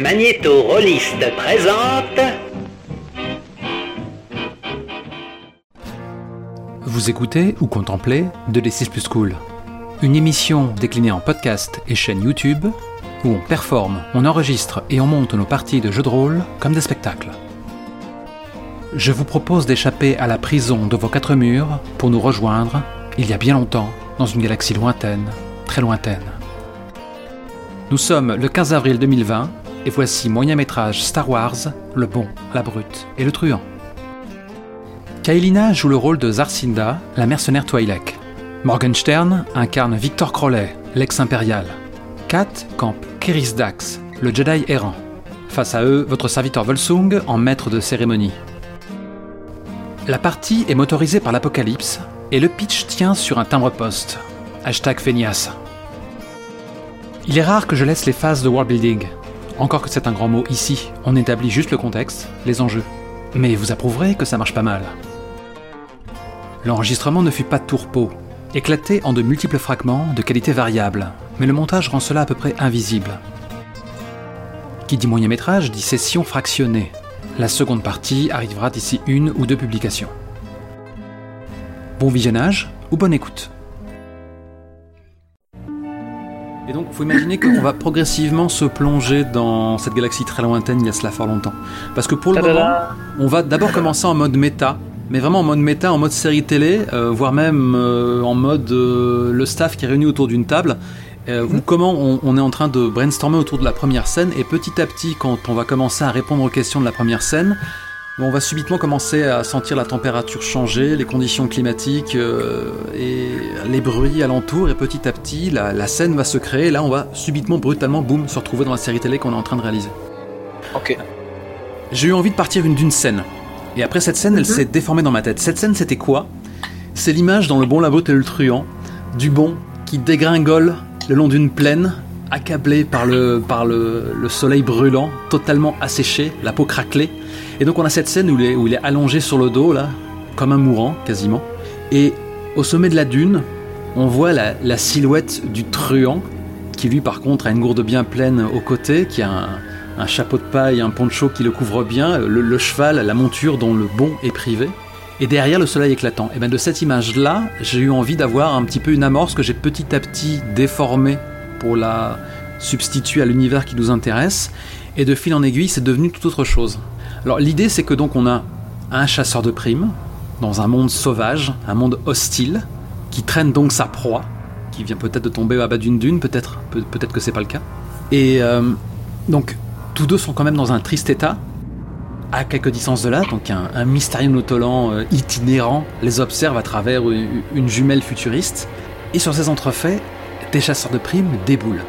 Magnéto Rolliste présente. Vous écoutez ou contemplez De D6 Plus Cool, une émission déclinée en podcast et chaîne YouTube où on performe, on enregistre et on monte nos parties de jeux de rôle comme des spectacles. Je vous propose d'échapper à la prison de vos quatre murs pour nous rejoindre, il y a bien longtemps, dans une galaxie lointaine, très lointaine. Nous sommes le 15 avril 2020 et voici moyen métrage Star Wars, le bon, la brute et le truand. Kaelina joue le rôle de Zarcinda, la mercenaire Twi'lek. Morgenstern incarne Victor Crowley, l'ex-impérial. Kat campe Keris Dax, le Jedi errant. Face à eux, votre serviteur Volsung en maître de cérémonie. La partie est motorisée par l'Apocalypse et le pitch tient sur un timbre-poste. Hashtag Feignasse. Il est rare que je laisse les phases de world building. Encore que c'est un grand mot ici, on établit juste le contexte, les enjeux. Mais vous approuverez que ça marche pas mal. L'enregistrement ne fut pas tourpeau, éclaté en de multiples fragments de qualité variable, mais le montage rend cela à peu près invisible. Qui dit moyen métrage dit session fractionnée. La seconde partie arrivera d'ici une ou deux publications. Bon visionnage ou bonne écoute. Et donc, il faut imaginer qu'on va progressivement se plonger dans cette galaxie très lointaine il y a cela fort longtemps. Parce que pour le moment, on va d'abord commencer en mode méta, mais vraiment en mode méta, en mode série télé, euh, voire même euh, en mode euh, le staff qui est réuni autour d'une table, ou comment on, on, est en train de brainstormer autour de la première scène, et petit à petit, quand on va commencer à répondre aux questions de la première scène, on va subitement commencer à sentir la température changer, les conditions climatiques euh, et les bruits alentours, et petit à petit, la, la, scène va se créer, et là, on va subitement, brutalement, boum, se retrouver dans la série télé qu'on est en train de réaliser. Ok. J'ai eu envie de partir d'une scène. Et après cette scène, elle s'est déformée dans ma tête. Cette scène, c'était quoi? C'est l'image dans Le Bon Labo et le Truand, du bon qui dégringole le long d'une plaine, accablé par le, par le, le, soleil brûlant, totalement asséché, la peau craquelée. Et donc on a cette scène où il, est, allongé sur le dos, là, comme un mourant, quasiment. Et au sommet de la dune, on voit la, silhouette du truand, qui lui par contre a une gourde bien pleine au côté, qui a un, un chapeau de paille, un poncho qui le couvre bien, le, le, cheval, la monture dont le bon est privé. Et derrière le soleil éclatant. Et bien de cette image-là, j'ai eu envie d'avoir un petit peu une amorce que j'ai petit à petit déformée pour la substituer à l'univers qui nous intéresse. Et de fil en aiguille, c'est devenu tout autre chose. Alors l'idée, c'est que donc on a un chasseur de primes dans un monde sauvage, un monde hostile, qui traîne donc sa proie, qui vient peut-être de tomber à bas d'une dune, peut-être, Pe peut-être que c'est pas le cas. Et euh, donc tous deux sont quand même dans un triste état, à quelques distances de là, donc un, mystérieux nautolan euh, itinérant les observe à travers une, une jumelle futuriste. Et sur ces entrefaits, des chasseurs de primes déboulent.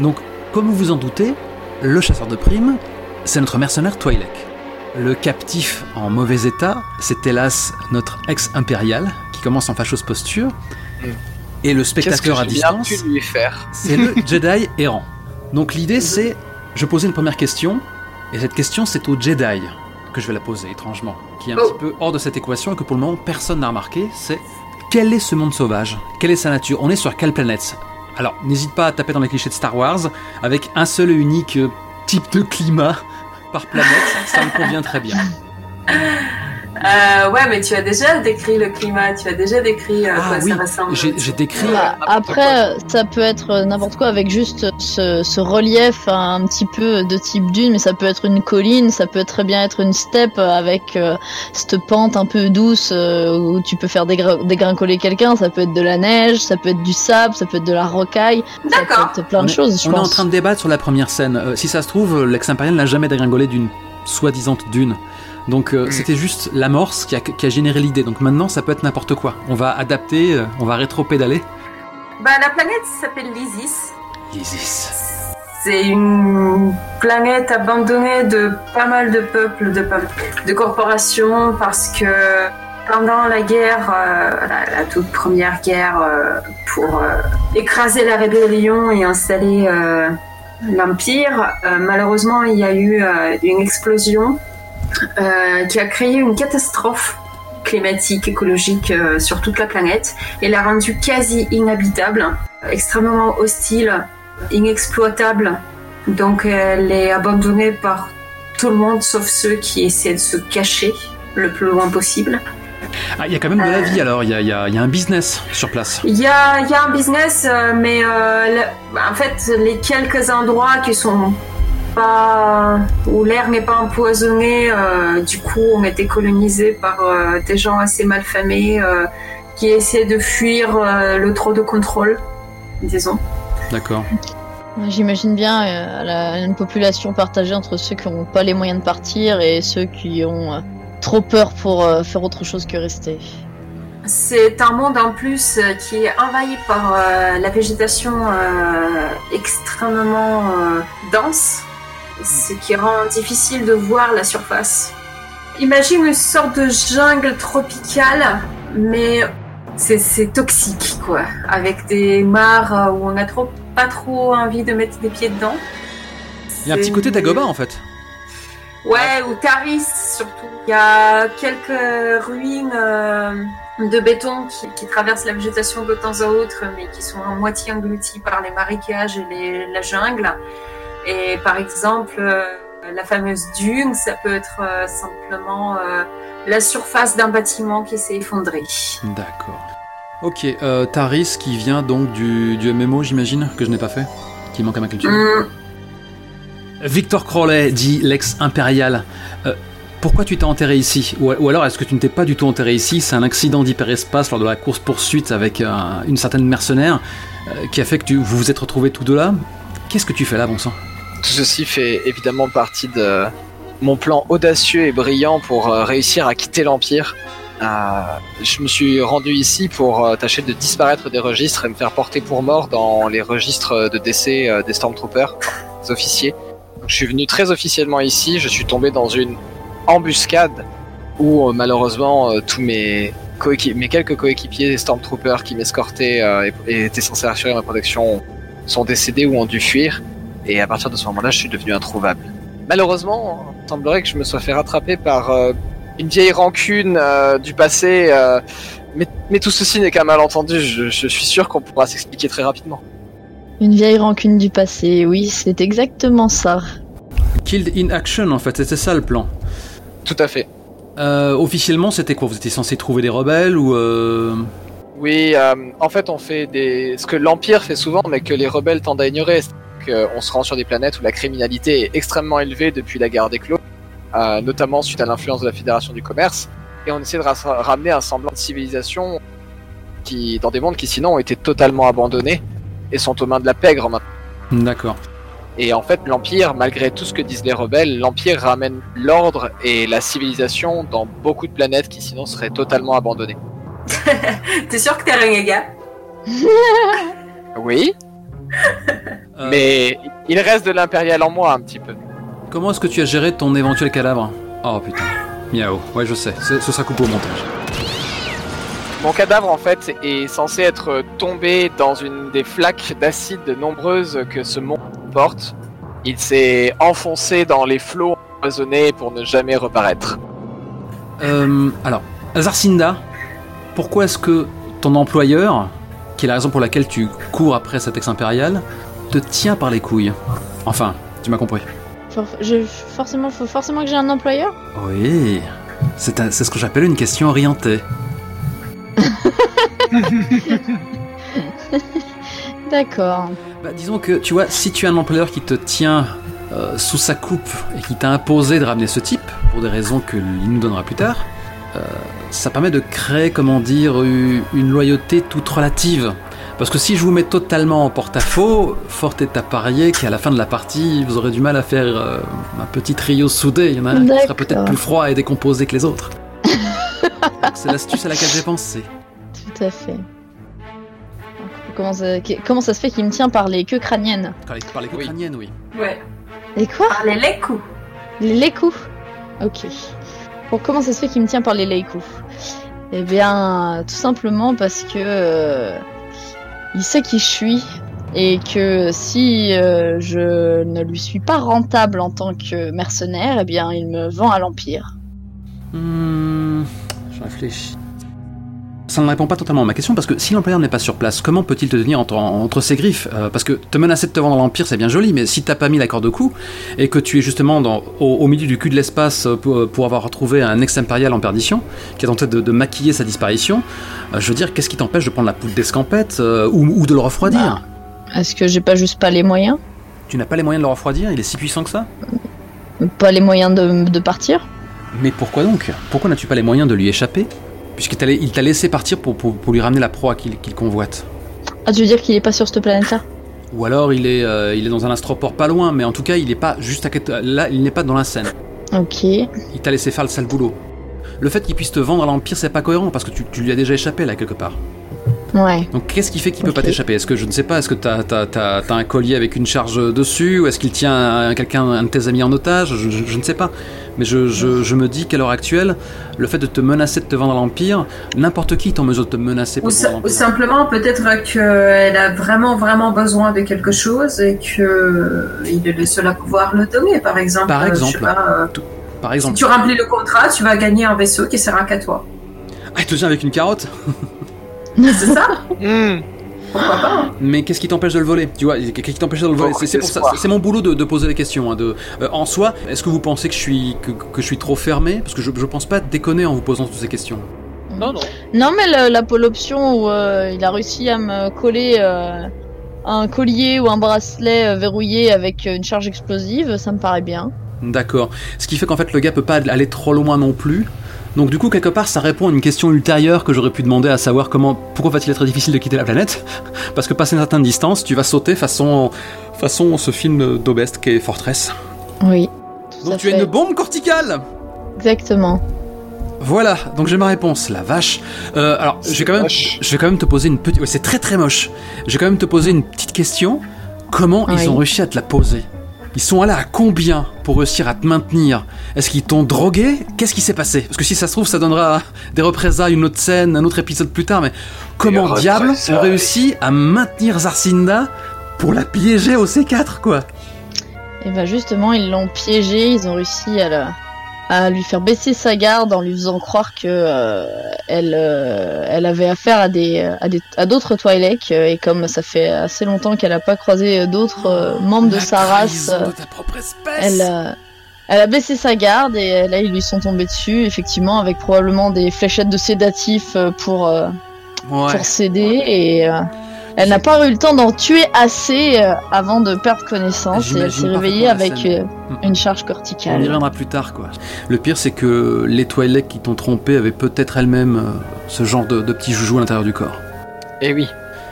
Donc, comme vous vous en doutez, le chasseur de primes, c'est notre mercenaire Twi'lek. Le captif en mauvais état, c'est hélas notre ex-impérial qui commence en fâcheuse posture. Et le spectateur à distance, c'est le Jedi errant. Donc l'idée c'est, je posais une première question, et cette question c'est au Jedi que je vais la poser étrangement, qui est un oh. petit peu hors de cette équation et que pour le moment personne n'a remarqué, c'est quel est ce monde sauvage? Quelle est sa nature? On est sur quelle planète? Alors, n'hésite pas à taper dans les clichés de Star Wars, avec un seul et unique type de climat par planète, ça me convient très bien. Euh, ouais, mais tu as déjà décrit le climat, tu as déjà décrit euh, ah, quoi oui, ça ressemble. J'ai décrit. Bah, après, ça peut être n'importe quoi avec juste ce, ce, relief un petit peu de type dune, mais ça peut être une colline, ça peut très bien être une steppe avec euh, cette pente un peu douce euh, où tu peux faire dégringoler quelqu'un. Ça peut être de la neige, ça peut être du sable, ça peut être de la rocaille. D'accord. Plein de on choses. Est, on pense. est en train de débattre sur la première scène. Euh, si ça se trouve, l'ex-impérial n'a jamais dégringolé d'une soi-disant dune. Donc euh, c'était juste l'amorce qui a, qui a, généré l'idée. Donc maintenant ça peut être n'importe quoi. On va adapter, euh, on va rétro-pédaler. Bah la planète s'appelle l'Isis. L'Isis. C'est une planète abandonnée de pas mal de peuples, de, de corporations, parce que pendant la guerre, euh, la, la, toute première guerre euh, pour écraser la rébellion et installer l'Empire, malheureusement il y a eu une explosion euh, qui a créé une catastrophe climatique, écologique euh, sur toute la planète et l'a rendue quasi inhabitable, extrêmement hostile, inexploitable Donc elle est abandonnée par tout le monde sauf ceux qui essaient de se cacher le plus loin possible. Ah, il y a quand même de la vie alors, il y a, il y a- il y a un business sur place. Il y a, il y a un business, euh, mais euh, le- en fait, les quelques endroits qui sont pas où l'air n'est pas empoisonné, euh, du coup, ont été colonisés par euh, des gens assez malfamés euh, qui essaient de fuir euh, le trop de contrôle, disons. D'accord. J'imagine bien euh, la- une population partagée entre ceux qui n'ont pas les moyens de partir et ceux qui ont euh, trop peur pour euh, faire autre chose que rester. C'est un monde en plus qui est envahi par euh, la végétation euh, extrêmement euh, dense, ce qui rend difficile de voir la surface. Imagine une sorte de jungle tropicale, mais c'est- toxique, quoi, avec des mares où on a trop, pas trop envie de mettre des pieds dedans. Il y a un petit côté d'Agoba en fait. Ouais, ou Taris surtout. Il y a quelques ruines euh, de béton qui, qui traversent la végétation de temps à autre, mais qui sont à moitié englouties par les marécages et les- la jungle. Et par exemple, euh, la fameuse dune, ça peut être euh, simplement euh, la surface d'un bâtiment qui s'est effondré. D'accord. Ok, euh, Taris qui vient donc du, du MMO, j'imagine, que je n'ai pas fait, qui manque à ma culture. Hum, Victor Crowley dit l'ex-impérial. Euh, pourquoi tu t'es enterré ici? Ou, ou alors est-ce que tu ne t'es pas du tout enterré ici? C'est un accident d'hyperespace lors de la course-poursuite avec une certaine mercenaire euh, qui a fait que tu, vous vous êtes retrouvés tous deux là Qu'est-ce que tu fais là, bon sang Tout ceci fait évidemment partie de mon plan audacieux et brillant pour euh, réussir à quitter l'Empire. Euh, je me suis rendu ici pour euh, tâcher de disparaître des registres et me faire porter pour mort dans les registres de décès des Stormtroopers, des officiers. Je suis venu très officiellement ici, je suis tombé dans une embuscade où malheureusement tous mes, quelques coéquipiers Stormtroopers qui m'escortaient et, et étaient censés assurer ma protection sont décédés ou ont dû fuir. Et à partir de ce moment-là, je suis devenu introuvable. Malheureusement, il semblerait que je me sois fait rattraper par euh, une vieille rancune euh, du passé. euh, mais, mais tout ceci n'est qu'un malentendu. Je, je suis sûr qu'on pourra s'expliquer très rapidement. Une vieille rancune du passé, oui, c'est exactement ça. Killed in action, en fait, c'était ça le plan. Tout à fait. Euh, officiellement, c'était quoi? Vous étiez censé trouver des rebelles ou euh... Oui, euh, en fait, on fait des ce que l'Empire fait souvent, mais que les rebelles tendent à ignorer. C'est qu'on se rend sur des planètes où la criminalité est extrêmement élevée depuis la guerre des clos, euh, notamment suite à l'influence de la Fédération du commerce, et on essaie de ra- ramener un semblant de civilisation qui, dans des mondes qui sinon ont été totalement abandonnés et sont aux mains de la pègre maintenant. D'accord. Et en fait, l'Empire, malgré tout ce que disent les rebelles, l'Empire ramène l'ordre et la civilisation dans beaucoup de planètes qui sinon seraient totalement abandonnées. T'es sûr que t'es renégat Oui, Euh, mais il reste de l'impérial en moi un petit peu. Comment est-ce que tu as géré ton éventuel cadavre Oh putain. Miao. Ouais, je sais. Ce ce sera coupé au montage. Mon cadavre, en fait, est censé être tombé dans une des flaques d'acide nombreuses que ce monde porte. Il s'est enfoncé dans les flots empoisonnés pour ne jamais reparaître. Euh, alors, Zarcinda, pourquoi est-ce que ton employeur, qui est la raison pour laquelle tu cours après cet ex-impérial, te tient par les couilles Enfin, tu m'as compris. For- je, forcément, faut forcément que j'ai un employeur Oui, c'est ce que j'appelle une question orientée. D'accord. Bah, disons que, tu vois, si tu as un employeur qui te tient euh, sous sa coupe et qui t'a imposé de ramener ce type, pour des raisons qu'il nous donnera plus tard, euh, ça permet de créer, comment dire, une loyauté toute relative. Parce que si je vous mets totalement en porte-à-faux, fort est à parier qu'à la fin de la partie, vous aurez du mal à faire euh, un petit trio soudé. Il y en a un qui sera peut-être plus froid et décomposé que les autres. C'est l'astuce à laquelle j'ai pensé. Tout à fait. Comment ça, que- comment ça se fait qu'il me tient par les queues crâniennes? Par les, par les Oui. crâniennes, oui. Ouais. Les quoi? Parlez les coups. Les lécous Ok. Bon, comment ça se fait qu'il me tient par les lécous Eh bien, tout simplement parce que euh, il sait qui je suis et que si euh, je ne lui suis pas rentable en tant que mercenaire, eh bien, il me vend à l'empire. Hmm, je réfléchis. Ça ne répond pas totalement à ma question parce que si l'employeur n'est pas sur place, comment peut-il te tenir entre, entre ses griffes Euh, Parce que te menacer de te vendre l'Empire, c'est bien joli, mais si t'as pas mis l'accord de coup et que tu es justement dans, au, au milieu du cul de l'espace euh, pour, pour avoir retrouvé un ex-impérial en perdition qui est tenté de, de maquiller sa disparition, euh, je veux dire, qu'est-ce qui t'empêche de prendre la poudre d'escampette euh, ou, ou de le refroidir? Est-ce que j'ai pas juste pas les moyens? Tu n'as pas les moyens de le refroidir? Il est si puissant que ça? Pas les moyens de, de partir? Mais pourquoi donc? Pourquoi n'as-tu pas les moyens de lui échapper? Puisqu'il t'a laissé partir pour, pour, pour lui ramener la proie qu'il convoite. Ah, tu veux dire qu'il est pas sur cette planète-là? Ou alors il est, euh, il est dans un astroport pas loin, mais en tout cas il n'est pas juste à là, il n'est pas dans la scène. Ok. Il t'a laissé faire le sale boulot. Le fait qu'il puisse te vendre à l'Empire, c'est pas cohérent parce que tu, tu lui as déjà échappé là quelque part. Ouais. Donc qu'est-ce qui fait qu'il peut Ok. pas t'échapper? Est-ce que je ne sais pas Est-ce que t'as as, un collier avec une charge dessus Ou est-ce qu'il tient un- quelqu'un, un de tes amis en otage? Je, je- je ne sais pas. Mais je, je- je me dis qu'à l'heure actuelle, le fait de te menacer de te vendre à l'Empire, n'importe qui est en mesure de te menacer pour Ou, te si- ou simplement, peut-être qu'elle a vraiment, vraiment besoin de quelque chose et qu'il est le seul à pouvoir le donner, par exemple. Par Euh, exemple. pas, euh, Par si exemple. tu remplis le contrat, tu vas gagner un vaisseau qui sera qu'à toi. Ah, il te vient avec une carotte? C'est ça Hmm. Pourquoi pas hein. Mais qu'est-ce qui t'empêche de le voler? Tu vois, qu'est-ce qui t'empêche de le voler? C'est c'est pour ça, d'espoir. c'est mon boulot de, de poser les questions. hein, de, euh, en soi, est-ce que vous pensez que je suis que, que je suis trop fermé? Parce que je, je pense pas déconner en vous posant toutes ces questions. Non, non. Non, mais le- la l'option où euh, il a réussi à me coller euh, un collier ou un bracelet euh, verrouillé avec une charge explosive, ça me paraît bien. D'accord. Ce qui fait qu'en fait le gars peut pas aller trop loin non plus. Donc du coup quelque part ça répond à une question ultérieure que j'aurais pu demander à savoir comment pourquoi va-t-il être difficile de quitter la planète? Parce que passé une certaine distance, tu vas sauter façon façon ce film d'Aubest qui est Fortress. Oui. Donc tu as une bombe corticale. Exactement. Voilà, donc j'ai ma réponse, la vache. Euh, alors, je vais quand même, moche. je vais quand même te poser une petite, ouais, c'est très très moche. Je vais quand même te poser une petite question. Comment Oui. ils ont réussi à te la poser? Ils sont allés à combien pour réussir à te maintenir? Est-ce qu'ils t'ont drogué? Qu'est-ce qui s'est passé? Parce que si ça se trouve, ça donnera des représailles, une autre scène, un autre épisode plus tard. Mais comment diable représailles. ont réussi à maintenir Zarcinda pour la piéger au C4 quoi? Et bah justement, ils l'ont piégé, ils ont réussi à, la- à lui faire baisser sa garde en lui faisant croire que euh, elle, euh, elle avait affaire à des à des à d'autres Twi'lek euh, et comme ça fait assez longtemps qu'elle a pas croisé d'autres euh, membres de sa race, euh, de elle a, elle a baissé sa garde et là ils lui sont tombés dessus effectivement avec probablement des fléchettes de sédatifs pour euh, Ouais. pour s'aider et euh, elle n'a pas eu le temps d'en tuer assez euh, avant de perdre connaissance et elle s'est réveillée avec euh, une charge On y corticale. reviendra plus tard, quoi. Le pire, c'est que les Twi'lek qui t'ont trompé avaient peut-être elles-mêmes euh, ce genre de, de petits joujoux à l'intérieur du corps. Et Eh oui,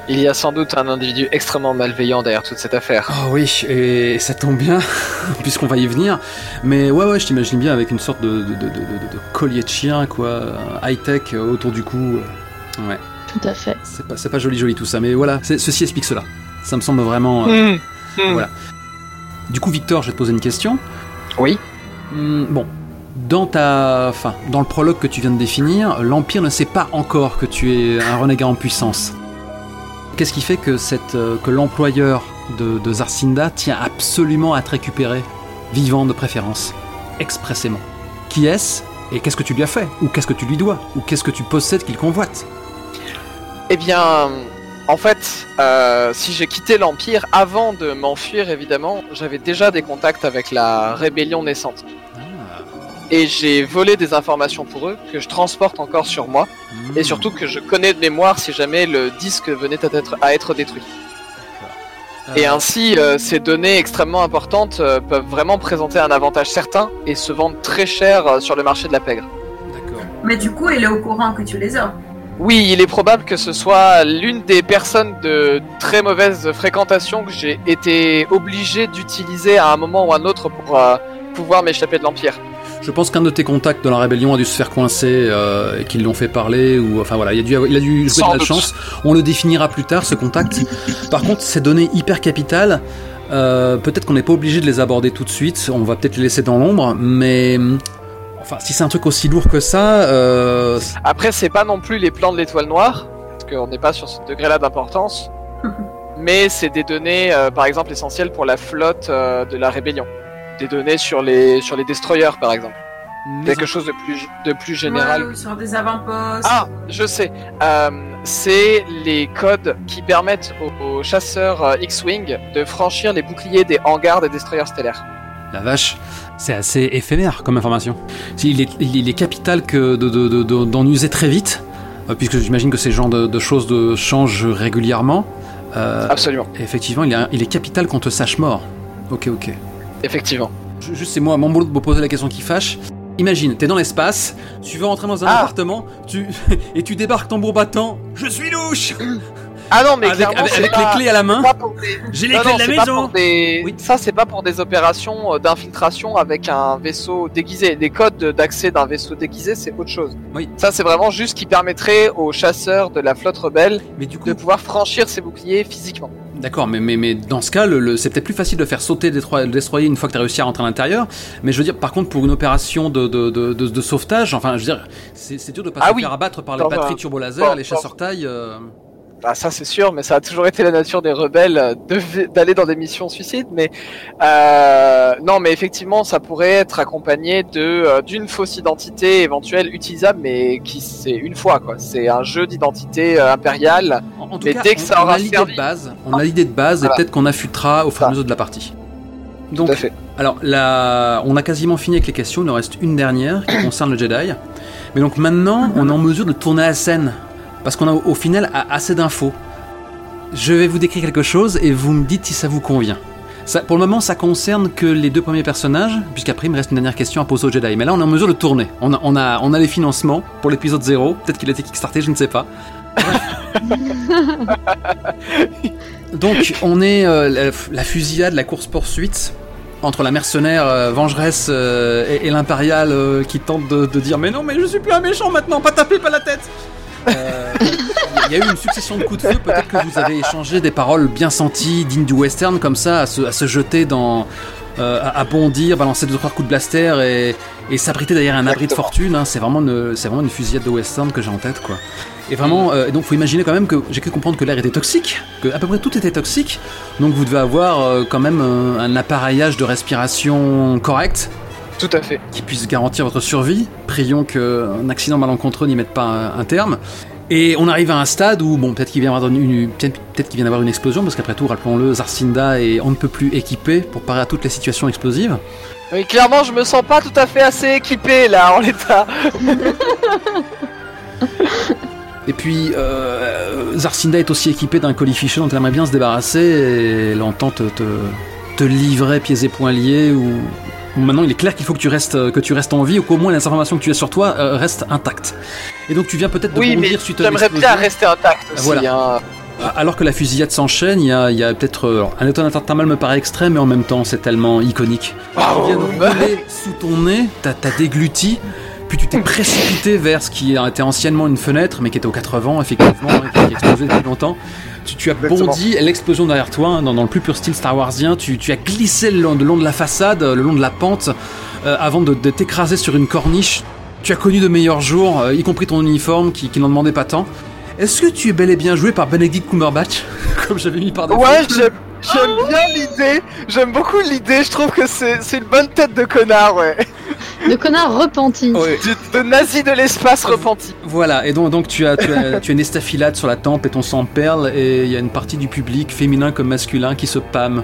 il y a sans doute un individu extrêmement malveillant derrière toute cette affaire. Oh oui, et ça tombe bien, puisqu'on va y venir. Mais ouais, ouais, je t'imagine bien avec une sorte de, de, de, de- de- de collier de chien, quoi, high-tech autour du cou. Ouais, Tout à fait. c'est pas, joli, joli tout ça, mais voilà, c'est- ceci explique cela. Ça me semble vraiment. euh, Hmm. Hmm. Voilà. Du coup, Victor, je vais te poser une question. Oui. Hmm, bon, dans ta, enfin, dans le prologue que tu viens de définir, l'Empire ne sait pas encore que tu es un renégat en puissance. Qu'est-ce qui fait que cette, euh, que l'employeur de, de Zarcinda tient absolument à te récupérer, vivant de préférence, expressément? Qui est-ce et qu'est-ce que tu lui as fait? Ou qu'est-ce que tu lui dois? Ou qu'est-ce que tu possèdes qu'il convoite? Eh bien, en fait, euh, si j'ai quitté l'Empire avant de m'enfuir, évidemment, j'avais déjà des contacts avec la rébellion naissante. Et j'ai volé des informations pour eux que je transporte encore sur moi. Hmm. Et surtout que je connais de mémoire si jamais le disque venait à être, à être détruit. Et Euh, ainsi, euh, ces données extrêmement importantes euh, peuvent vraiment présenter un avantage certain et se vendre très cher euh, sur le marché de la pègre. D'accord. Mais du coup, il est au courant que tu les as. Oui, il est probable que ce soit l'une des personnes de très mauvaise fréquentation que j'ai été obligé d'utiliser à un moment ou à un autre pour euh, pouvoir m'échapper de l'Empire. Je pense qu'un de tes contacts de la rébellion a dû se faire coincer euh, et qu'ils l'ont fait parler ou enfin voilà, il a dû, il a dû jouer Sans de la chance. On le définira plus tard ce contact. Par contre, ces données hyper capitales, euh, peut-être qu'on n'est pas obligé de les aborder tout de suite. On va peut-être les laisser dans l'ombre, mais enfin, si c'est un truc aussi lourd que ça, euh, Après, c'est pas non plus les plans de l'étoile noire, parce qu'on n'est pas sur ce degré-là d'importance, mais c'est des données, euh, par exemple, essentielles pour la flotte euh, de la rébellion. Des données sur les, sur les destroyers, par exemple. Quelque chose de plus, de plus général. Ouais, sur des avant-postes. Ah, je sais. Euh, c'est les codes qui permettent aux, aux chasseurs euh, X-Wing de franchir les boucliers des hangars des destroyers stellaires. La vache, c'est assez éphémère comme information. Il est, il est capital que de- de- de- de- d'en user très vite, euh, puisque j'imagine que ces genres de, choses changent régulièrement. Euh, Absolument. effectivement, il est, il est capital qu'on te sache mort. Ok, ok. Effectivement. Ju- Juste, c'est moi, mon boulot de me poser la question qui fâche. Imagine, t'es dans l'espace, tu veux rentrer dans un Ah. appartement, tu et tu débarques tambour battant. Je suis louche. Ah non, mais avec clairement, avec- c'est avec pas- les clés à la main. des- J'ai les Non, clés non, de la maison. des... Oui. Ça, c'est pas pour des opérations euh, d'infiltration avec un vaisseau déguisé. Les codes de- d'accès d'un vaisseau déguisé, c'est autre chose. Oui. Ça, c'est vraiment juste qui permettrait aux chasseurs de la flotte rebelle Mais du coup, de pouvoir franchir ces boucliers physiquement. D'accord, mais, mais, mais dans ce cas, le, le- c'est peut-être plus facile de faire sauter le destroyer une fois que tu as réussi à rentrer à l'intérieur. Mais je veux dire, par contre, pour une opération de, de, de, de, de sauvetage, enfin, je veux dire, c'est, dur de pas Ah se oui. faire abattre par les batteries un- turbo laser, dans- les chasseurs taille. euh, Bah, ça, c'est sûr, mais ça a toujours été la nature des rebelles euh, de- d'aller dans des missions suicides. Mais euh, non, mais effectivement, ça pourrait être accompagné de euh, d'une fausse identité éventuelle utilisable, mais qui c'est une fois quoi. C'est un jeu d'identité impériale. En, en tout Mais cas, dès que on, ça on aura a l'idée de base, on a l'idée de base, Voilà. et peut-être qu'on affûtera au fur et à mesure de la partie. Donc, Tout à fait. Alors, là, on a quasiment fini avec les questions. Il nous reste une dernière qui concerne le Jedi. Mais donc maintenant, on est en mesure de tourner la scène. Parce qu'on a au, final assez d'infos. Je vais vous décrire quelque chose et vous me dites si ça vous convient. Ça, pour le moment, ça concerne que les deux premiers personnages, puisqu'après, il me reste une dernière question à poser au Jedi. Mais là, on est en mesure de tourner. On a, on a, on a les financements pour l'épisode 0. Peut-être qu'il a été kickstarté, je ne sais pas. Donc, on est euh, la, la fusillade, la course-poursuite entre la mercenaire euh, vengeresse euh, et, et l'impériale qui tente de, de dire Mais non, mais je suis plus un méchant maintenant, pas taper, pas la tête Euh, Il y a eu une succession de coups de feu, peut-être que vous avez échangé des paroles bien senties, dignes du western, comme ça, à se, à se jeter dans. euh, à, à bondir, balancer deux ou trois coups de blaster et, et s'abriter derrière un abri de fortune. hein. C'est vraiment, une- vraiment une fusillade de western que j'ai en tête, quoi. Et vraiment, euh, donc faut imaginer quand même que j'ai cru comprendre que l'air était toxique, que à peu près tout était toxique. Donc vous devez avoir euh, quand même un appareillage de respiration correct Tout à fait. qui puisse garantir votre survie. Prions qu'un accident malencontreux n'y mette pas un, un terme. Et on arrive à un stade où, bon, peut-être qu'il vient d'avoir une, une- peut-être peut-être qu'il vient d'avoir une explosion, parce qu'après tout, rappelons-le, Zarcinda est on ne peut plus équipé pour parer à toutes les situations explosives. Oui, clairement, je me sens pas tout à fait assez équipé là en l'état. Et puis, euh, Zarcinda est aussi équipé d'un colifichet dont elle aimerait bien se débarrasser, et elle entend te, te, te livrer pieds et poings liés, ou maintenant il est clair qu'il faut que tu restes, que tu restes en vie, ou qu'au moins les informations que tu as sur toi euh, restent intactes. Et donc tu viens peut-être de Oui, mais suite à j'aimerais bien rester intact aussi. Voilà. hein. Alors que la fusillade s'enchaîne, il y a, il y a peut-être. euh, alors, un état mal me paraît extrême, mais en même temps, c'est tellement iconique. Ah, Tu viens oh, de bah. rouler sous ton nez, t'as t'as dégluti, puis tu t'es précipité vers ce qui était anciennement une fenêtre, mais qui était aux 80 effectivement, et qui a explosé depuis longtemps. Tu, tu as Exactement. bondi, l'explosion derrière toi, hein, dans, dans le plus pur style Star Warsien, tu, tu as glissé le long, le long de la façade, le long de la pente, euh, avant de, de t'écraser sur une corniche. Tu as connu de meilleurs jours, euh, y compris ton uniforme qui, qui n'en demandait pas tant. Est-ce que tu es bel et bien joué par Benedict Cumberbatch, comme j'avais mis par défaut Ouais, j'aime bien l'idée. J'aime beaucoup l'idée. Je trouve que c'est c'est une bonne tête de connard, ouais. Le connard repenti. De, de nazi de l'espace repenti. Voilà, et donc, donc tu, as, tu, as, tu as une estafilade sur la tempe et ton sang perle, et il y a une partie du public, féminin comme masculin, qui se pâme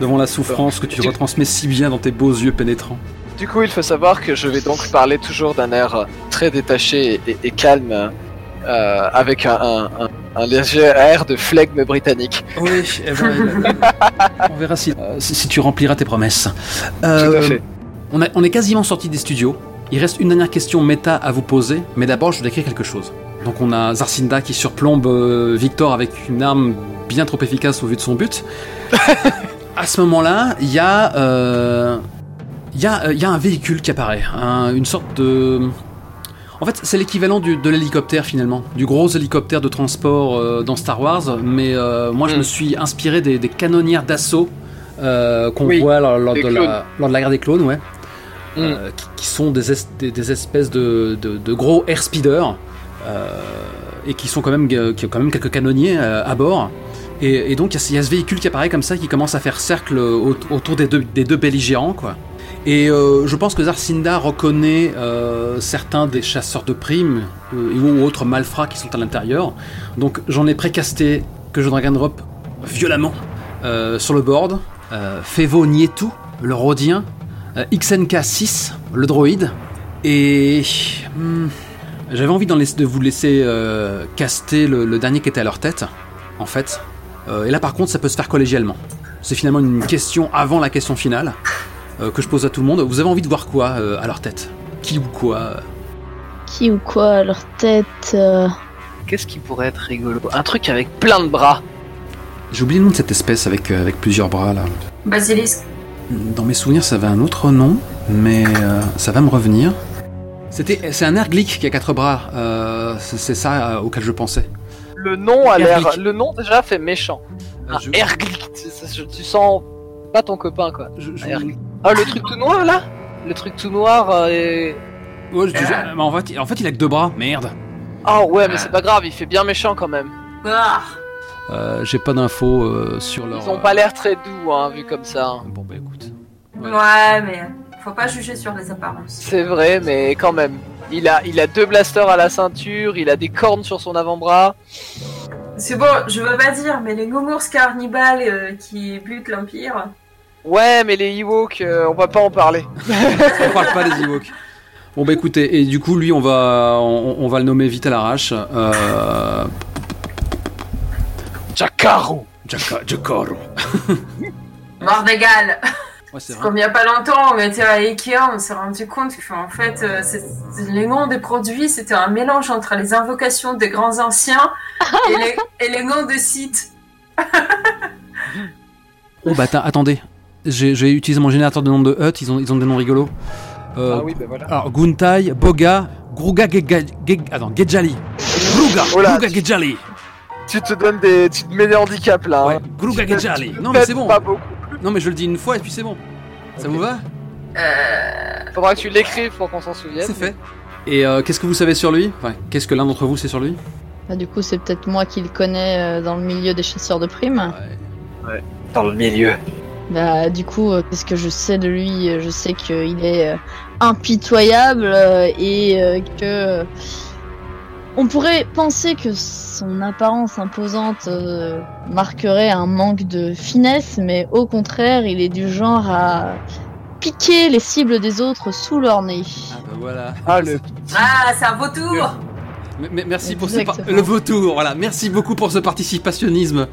devant la souffrance que tu Tu- retransmets si bien dans tes beaux yeux pénétrants. Du coup, il faut savoir que je vais donc parler toujours d'un air très détaché et, et calme, euh, avec un, un- un- un léger air de flegme britannique. Oui, eh ben, on verra si, euh, si, si tu rempliras tes promesses. Tout à Euh, fait. On, a- on est quasiment sorti des studios. Il reste une dernière question méta à vous poser, mais d'abord je dois décrire quelque chose. Donc on a Zarcinda qui surplombe euh, Victor avec une arme bien trop efficace au vu de son but. à ce moment-là, il y a, euh, il y, a, euh, il y a un véhicule qui apparaît, un- une sorte de... En fait, c'est l'équivalent de l'hélicoptère finalement, du gros hélicoptère de transport euh, dans Star Wars, mais euh, moi je Mm. me suis inspiré des, des canonnières d'assaut qu'on Oui, voit lors, de la, lors de la guerre des clones, ouais. Mm. Euh, qui, qui sont des, es- des, des espèces de, de, de gros air speeders euh, et qui sont quand même euh, qui ont quand même quelques canonniers à bord. Et, et donc il y, a ce- il y a ce véhicule qui apparaît comme ça, qui commence à faire cercle au- autour des deux, des deux belligérants, quoi. Et euh, je pense que Zarcinda reconnaît euh, certains des chasseurs de primes euh, ou autres malfrats qui sont à l'intérieur. Donc j'en ai précasté que je drag and drop violemment sur le board. Fevo Nietu, le Rhodien. Euh, XNK6, le droïde. Et hmm, j'avais envie de vous laisser euh, caster le, le dernier qui était à leur tête, en fait. Euh, et là par contre ça peut se faire collégialement. C'est finalement une question avant la question finale euh, que je pose à tout le monde. Vous avez envie de voir quoi euh, à leur tête? Qui ou quoi Qui ou quoi à leur tête euh, Qu'est-ce qui pourrait être rigolo? Un truc avec plein de bras. J'ai oublié le nom de cette espèce avec, euh, avec plusieurs bras là. Basilisque. Dans mes souvenirs, ça avait un autre nom, mais euh, ça va me revenir. C'était, c'est un erglic qui a quatre bras. euh, c'est, c'est ça euh, auquel je pensais. Le nom a l'air. Le nom déjà fait méchant. Euh, Un je- Erglic. Tu, sens pas ton copain quoi. je-. Ah le truc tout noir là? Le truc tout noir euh, et... Ouais, je- mais en, fait, il- en fait, il a que deux bras. Merde. Ah ouais mais c'est pas grave, il fait bien méchant quand même. Ah. Euh, j'ai pas d'infos euh, sur leur. Ils ont pas l'air très doux hein, vu comme ça. hein. Bon bah écoute. Ouais. Ouais, mais faut pas juger sur les apparences. C'est vrai mais quand même. Il a, il a deux blasters à la ceinture, il a des cornes sur son avant-bras. C'est bon, je veux pas dire, mais les Gomours cannibales euh, qui butent l'Empire. Ouais mais les Ewoks, euh, on va pas en parler. on parle pas des Ewoks. Bon bah écoutez, et du coup lui on va on, on va le nommer vite à l'arrache. Euh, Jakaro. Mort d'égal Ouais c'est. Comme il y a pas longtemps, on était à Ikea, on s'est rendu compte qu'en fait, euh, c'est- les noms des produits, c'était un mélange entre les invocations des grands anciens et, les, et les noms de sites. Oh bah attends, attendez, j'ai j'ai utilisé mon générateur de noms de Hut, ils ont, ils ont des noms rigolos. Euh, Ah oui bah voilà. Alors Guntai, Boga, Gruga Geg- attends, Gejali. Gruga, Oh là, Gruga tu- Gejali. Tu te donnes des, tu te mets des handicaps là. Ouais, hein. Non mais c'est bon. Pas beaucoup. Non mais je le dis une fois et puis c'est bon. Ça vous va Euh, Faudra que tu l'écrives pour qu'on s'en souvienne. C'est fait. Et euh, qu'est-ce que vous savez sur lui? Enfin, qu'est-ce que l'un d'entre vous sait sur lui? Bah, Du coup, c'est peut-être moi qui le connais euh, dans le milieu des chasseurs de primes. Dans le milieu. Bah, du coup, euh, qu'est-ce que je sais de lui Euh, Je sais qu'il est euh, impitoyable euh, et euh, que. On pourrait penser que son apparence imposante euh, marquerait un manque de finesse, mais au contraire, il est du genre à piquer les cibles des autres sous leur nez. Ah bah voilà. Ah le. Ah, c'est un vautour M- m- merci pour ce par- le vautour. Voilà, merci beaucoup pour ce participationnisme.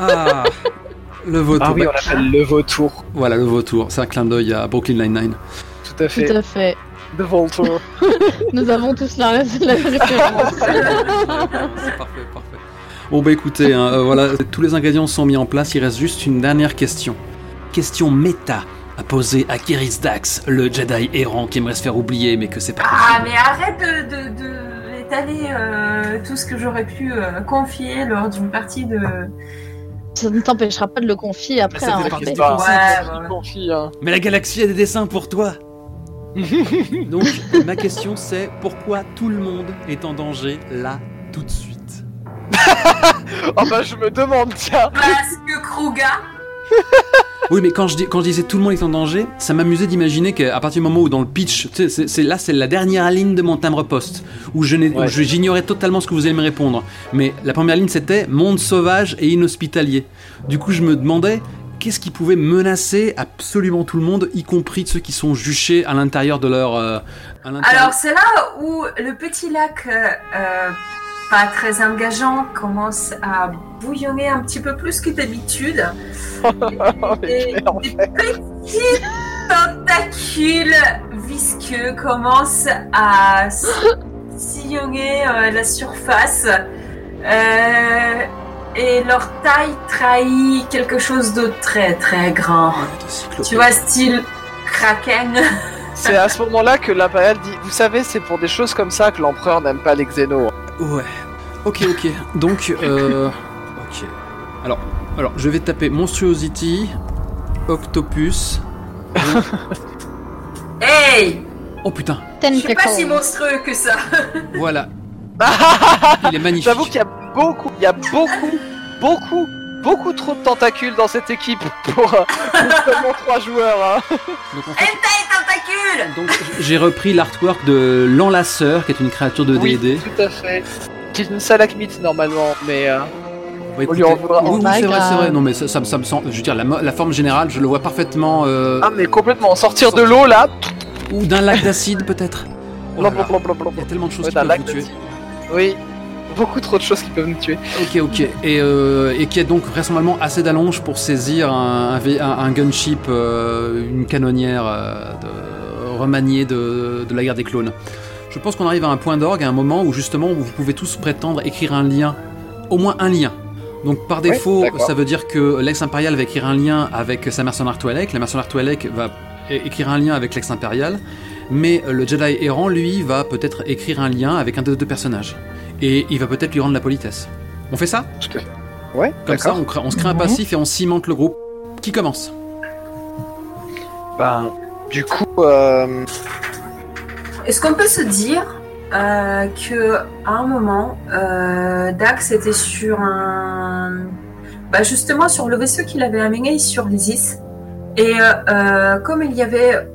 Ah, le vautour. Ah oui, Bah, on l'appelle le vautour. Voilà le vautour. C'est un clin d'œil à Brooklyn Nine Nine. Tout à fait. Tout à fait. Le vautour. Nous avons tous la, la référence. C'est parfait, parfait. Bon bah écoutez, hein, euh, voilà, tous les ingrédients sont mis en place. Il reste juste une dernière question. Question méta à poser à Kiris Dax, le Jedi errant qui aimerait se faire oublier, mais que c'est pas Ah, possible. mais arrête de, de, de étaler euh, tout ce que j'aurais pu euh, confier lors d'une partie de... Ça ne t'empêchera pas de le confier après. hein, Ouais, ouais. confie, hein. Mais la galaxie a des dessins pour toi. Donc ma question c'est pourquoi tout le monde est en danger là tout de suite? Oh bah je me demande, tiens. Parce que Kruga... Oui, mais quand je, dis, quand je disais tout le monde est en danger, ça m'amusait d'imaginer qu'à partir du moment où dans le pitch, c'est, là c'est la dernière ligne de mon timbre-poste, où, je n'ai- où Ouais. j'ignorais totalement ce que vous allez me répondre. Mais la première ligne c'était monde sauvage et inhospitalier. Du coup, je me demandais qu'est-ce qui pouvait menacer absolument tout le monde, y compris ceux qui sont juchés à l'intérieur de leur. euh, à Alors, c'est là où le petit lac, euh, euh, pas très engageant, commence à bouillonner un petit peu plus que d'habitude. Et des petits tentacules visqueux commencent à sillonner euh, la surface. Euh, et leur taille trahit quelque chose de très très grand. Ouais, cyclopée. Tu vois, style kraken. C'est à ce moment-là que l'impérial dit Vous savez, c'est pour des choses comme ça que l'empereur n'aime pas les xénos. Ouais. Ok, ok. Donc, euh... ok. Alors, alors, je vais taper Monstruosity, Octopus. Hey Oh putain, Je suis pas si monstrueux que ça. voilà. Il est magnifique. J'avoue qu'il y a beaucoup, il y a beaucoup, beaucoup beaucoup trop de tentacules dans cette équipe pour, euh, pour seulement trois joueurs. hein. Donc, en fait, Tentacule donc, j'ai repris l'artwork de l'enlaceur, qui est une créature de Oui, D&D. tout à fait. Qui est une salacmite normalement, mais euh, Bah, On écoutez, lui en voudra. oui, oui, c'est vrai, c'est vrai. Non, mais ça, ça, me- ça me semble. Je veux dire, la, forme générale, je le vois parfaitement. euh, ah mais complètement sortir de l'eau là. Ou d'un lac d'acide, peut-être. Oh. Il y a tellement de choses Ouais, qui peuvent vous tuer. Oui, beaucoup trop de choses qui peuvent nous tuer. Ok, ok. Et, euh, et qui a donc vraisemblablement assez d'allonge pour saisir un, gunship, euh, une canonnière euh, de- remaniée de, de la guerre des clones. Je pense qu'on arrive à un point d'orgue, à un moment où justement vous pouvez tous prétendre écrire un lien, au moins un lien. Donc par défaut, ça veut dire que l'ex-impérial va écrire un lien avec sa mercenaire Twi'lek, la mercenaire Twi'lek va écrire un lien avec l'ex-impérial, mais le Jedi errant, lui, va peut-être écrire un lien avec un des deux personnages. Et il va peut-être lui rendre la politesse. On fait ça Tout à fait. Ouais, Comme ça, on, crée- on se crée un Ouais. passif et on cimente le groupe. Qui commence Ben, du coup, euh, Est-ce qu'on peut se dire euh, que à un moment, euh, Dax était sur un, bah justement sur le vaisseau qu'il avait amené sur l'Isis, et euh, comme il y avait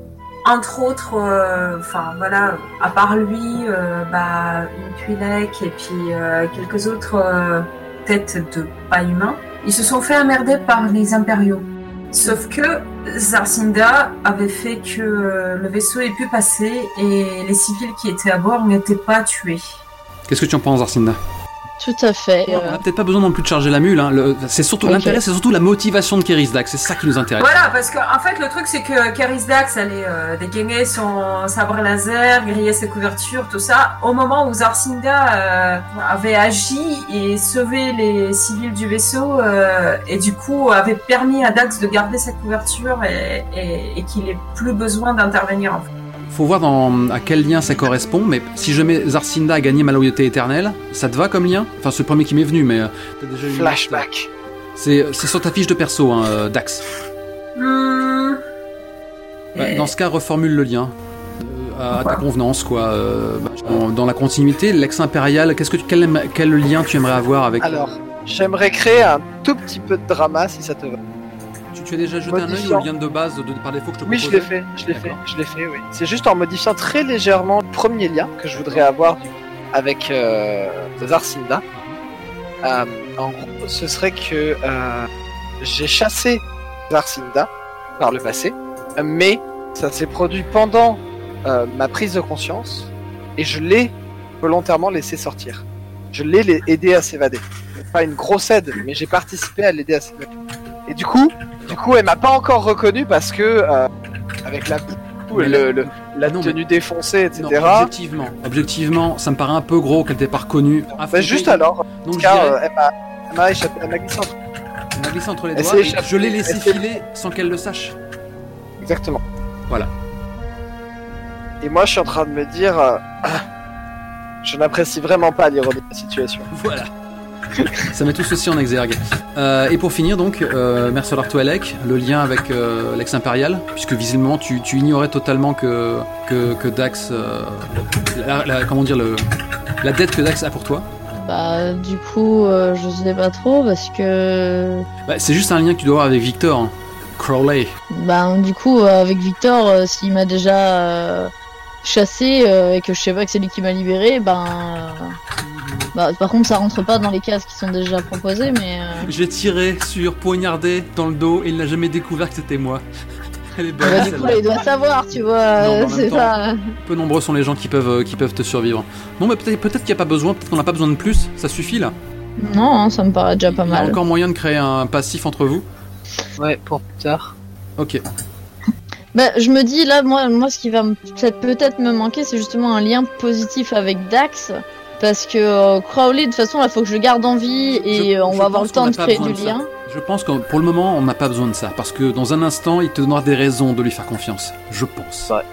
entre autres, euh, enfin voilà, à part lui, euh, bah une Twi'lek et puis euh, quelques autres euh, têtes de pas humains, ils se sont fait emmerder par les impériaux. Sauf que Zarcinda avait fait que euh, le vaisseau ait pu passer et les civils qui étaient à bord n'étaient pas tués. Qu'est-ce que tu en penses, Arcinda Tout à fait. On n'a peut-être pas besoin non plus de charger la mule. Hein. Le- c'est surtout l'intérêt, c'est surtout la motivation de Keris Dax. C'est ça qui nous intéresse. Voilà, parce que en fait le truc c'est que Caris Dax allait euh, dégainer son sabre laser, griller ses couvertures, tout ça, au moment où Zarcinda euh, avait agi et sauvé les civils du vaisseau euh, et du coup avait permis à Dax de garder sa couverture et, et- et qu'il ait plus besoin d'intervenir. En fait. Faut voir dans, à quel lien ça correspond. Mais si jamais Zarcinda a gagné ma loyauté éternelle, ça te va comme lien? Enfin, c'est le premier qui m'est venu, mais euh, déjà flashback. C'est c'est sur ta fiche de perso, hein, euh, Dax. Hmm. Bah, Et- dans ce cas, reformule le lien. euh, à ta convenance, quoi. euh, bah, dans, dans la continuité, l'ex-impérial, qu'est-ce que tu- quel, quel lien tu aimerais avoir avec Alors, j'aimerais créer un tout petit peu de drama si ça te va. Tu, tu as déjà jeté un œil au lien de base de, par défaut que je te Oui, je l'ai fait, je l'ai fait, je l'ai fait, oui. C'est juste en modifiant très légèrement le premier lien que je voudrais avoir avec euh, Zarcinda. Euh, en gros, ce serait que euh, j'ai chassé Zarcinda par le passé, mais ça s'est produit pendant euh, ma prise de conscience et je l'ai volontairement laissé sortir. Je l'ai la- aidé à s'évader. Pas une grosse aide, mais j'ai participé à l'aider à s'évader. Et du coup, du coup, elle m'a pas encore reconnu parce que euh, avec la boue, Mais le, le- la non, mais- tenue défoncée, etc. Non, objectivement, objectivement, ça me paraît un peu gros qu'elle t'ait pas reconnu. Bah, juste alors, Donc car dirais, euh, elle m'a- échappé, elle m'a glissé entre- glissé les elle doigts et je l'ai laissé filer sans qu'elle le sache. Exactement. Voilà. Et moi, je suis en train de me dire, euh, je n'apprécie vraiment pas l'ironie de la situation. Voilà. Ça met tout ceci en exergue. Euh, et pour finir donc, euh, Mercenaire Twi'lek, le lien avec euh, l'ex-impérial, puisque visiblement tu, tu ignorais totalement que, que, que Dax, la, la- comment dire, le, la dette que Dax a pour toi. Bah, du coup, je sais pas trop parce que. Bah, c'est juste un lien que tu dois avoir avec Victor, hein. Crowley. Bah, du coup, avec Victor, s'il m'a déjà chassé et que je sais pas que c'est lui qui m'a libéré, ben. euh, Bah, par contre, ça rentre pas dans les cases qui sont déjà proposées, mais. euh, J'ai tiré sur, poignardé dans le dos et il n'a jamais découvert que c'était moi. Elle est belle. bah, du coup, celle-là. là, il doit savoir, tu vois. Euh, c'est temps- ça. Peu nombreux sont les gens qui peuvent, euh, qui peuvent te survivre. Non, mais peut-être peut-être qu'il n'y a pas besoin, peut-être qu'on n'a pas besoin de plus, ça suffit là. Non, hein, ça me paraît déjà pas Il y a mal. encore moyen de créer un passif entre vous Ouais, pour plus tard. Ok. Bah, je me dis là, moi, moi, ce qui va peut-être me manquer, c'est justement un lien positif avec Dax. Parce que euh, Crowley, de toute façon, il faut que je le garde en vie et Je- euh, on je va avoir le temps de créer du de lien. Je pense que pour le moment, on n'a pas besoin de ça, parce que dans un instant, il te donnera des raisons de lui faire confiance. Je pense. Ouais.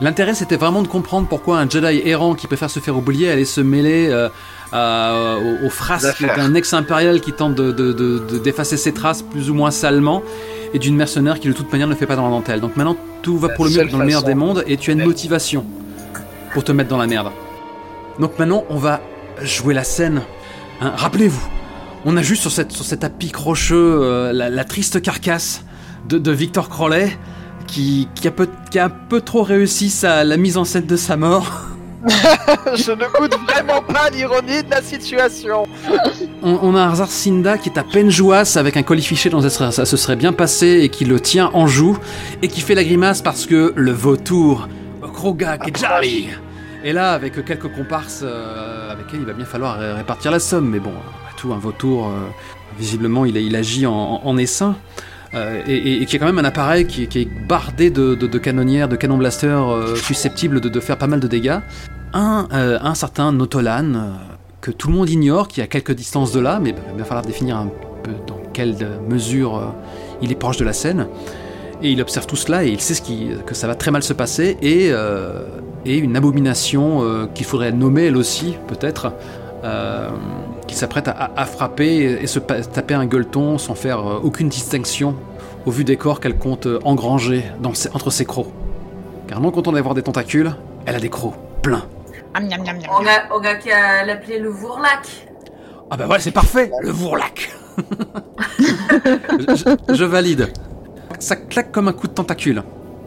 L'intérêt, c'était vraiment de comprendre pourquoi un Jedi errant qui préfère se faire oublier allait se mêler euh, à- aux, aux frasques d'un ex-impérial qui tente de, de- de- de- d'effacer ses traces plus ou moins salement, et d'une mercenaire qui de toute manière ne fait pas dans la dentelle. Donc maintenant, tout va pour le mieux dans le meilleur des mondes, et tu as une motivation pour te mettre dans la merde. Donc maintenant, on va jouer la scène. Hein, Rappelez-vous, On a juste sur, cette, sur cet tapis crocheux euh, la, la triste carcasse de, de Victor Crowley qui, qui, a peu, qui a un peu trop réussi sa, la mise en scène de sa mort. Je ne goûte vraiment pas l'ironie de la situation. On, on a un Zarcinda qui est à peine jouasse avec un colifiché dont ça se serait bien passé et qui le tient en joue et qui fait la grimace parce que le vautour, Kroga Kejari, est là avec quelques comparses euh, avec qui il va bien falloir ré- répartir la somme. Mais bon, après tout, un vautour, euh, visiblement, il, agit en, en, essaim. Euh, et, et- et qui est quand même un appareil qui, est bardé de, de, de canonnières, de canon blasters susceptibles de, faire pas mal de dégâts. Un, certain Notolan, que tout le monde ignore, qui est à quelques distances de là, mais il va bien falloir définir un peu dans quelle mesure il est proche de la scène. Et il observe tout cela et il sait que ça va très mal se passer et, et une abomination euh, qu'il faudrait nommer elle aussi, peut-être, euh, qui s'apprête à, à- à frapper et, et se taper un gueuleton sans faire euh, aucune distinction au vu des corps qu'elle compte euh, engranger dans ses- entre ses crocs. Car non content d'avoir des tentacules, elle a des crocs pleins. On a, on a qu'à l'appeler le Vourlac. Ah bah voilà, c'est parfait, le Vourlac. je, je valide. Ça claque comme un coup de tentacule.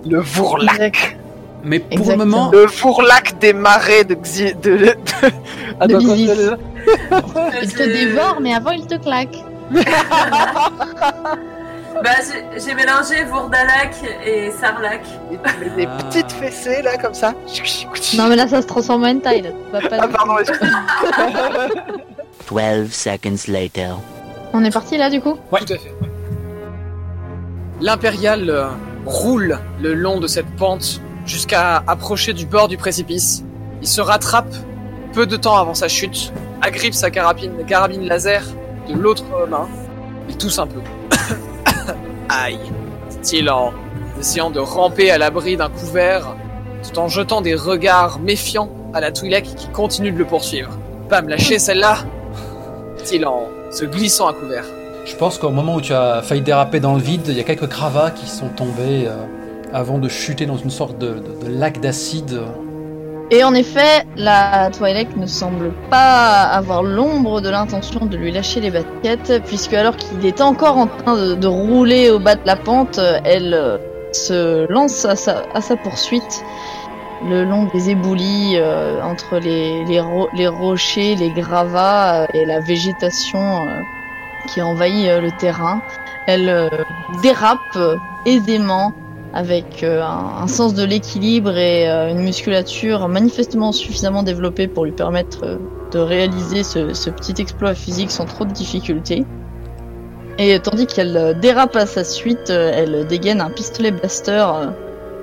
Le Vourlac. Mais pour Exactement. le moment, Le Vourlac des marais de Xi... de... de... Ah, De Il te dévore, mais avant il te claque. Bah, j'ai- mélangé Vourdalac et Sarlac. Des Ah. petites fessées là comme ça. Non, mais là ça se transforme en. Là. Pas Ah pardon, excuse-moi. 12 seconds later. On est parti là du coup Tout à fait. L'impérial euh, roule le long de cette pente jusqu'à approcher du bord du précipice. Il se rattrape peu de temps avant sa chute, agrippe sa carabine, carabine laser de l'autre main. Il tousse un peu. Aïe, dit-il en essayant de ramper à l'abri d'un couvert, tout en jetant des regards méfiants à la Twi'lek qui continue de le poursuivre. Pas me lâcher celle-là, dit-il en se glissant à couvert. je pense qu'au moment où tu as failli déraper dans le vide, il y a quelques cravats qui sont tombés euh, avant de chuter dans une sorte de, lac d'acide. Et en effet, la Twilight ne semble pas avoir l'ombre de l'intention de lui lâcher les baskets, puisque alors qu'il est encore en train de, rouler au bas de la pente, elle euh, se lance à sa, poursuite le long des éboulis euh, entre les, les, ro- les rochers, les gravats euh, et la végétation qui envahit le terrain. Elle dérape aisément avec euh, un, un sens de l'équilibre et euh, une musculature manifestement suffisamment développée pour lui permettre euh, de réaliser ce, ce petit exploit physique sans trop de difficultés. Et tandis qu'elle dérape à sa suite, elle dégaine un pistolet blaster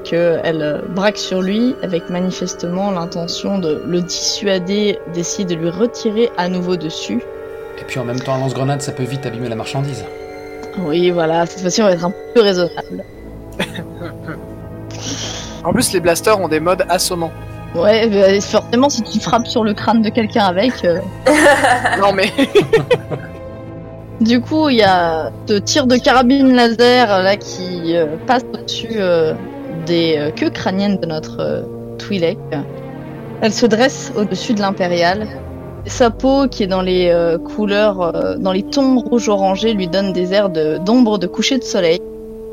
que elle euh, braque sur lui avec manifestement l'intention de le dissuader d'essayer de lui retirer à nouveau dessus. Et puis en même temps, un lance-grenade, ça peut vite abîmer la marchandise. Oui, voilà, cette fois-ci on va être un peu plus raisonnable. En plus, les blasters ont des modes assommants. Ouais, bah, forcément si tu frappes sur le crâne de quelqu'un avec, euh, non mais Du coup, il y a ce tir de carabine laser euh, là qui euh, passe au-dessus euh, des euh, queues crâniennes de notre euh, Twi'lek. Elle se dresse au-dessus de l'impérial. Sa peau, qui est dans les euh, couleurs, euh, dans les tons rouge-orangé, lui donne des airs de- d'ombre de, coucher de soleil.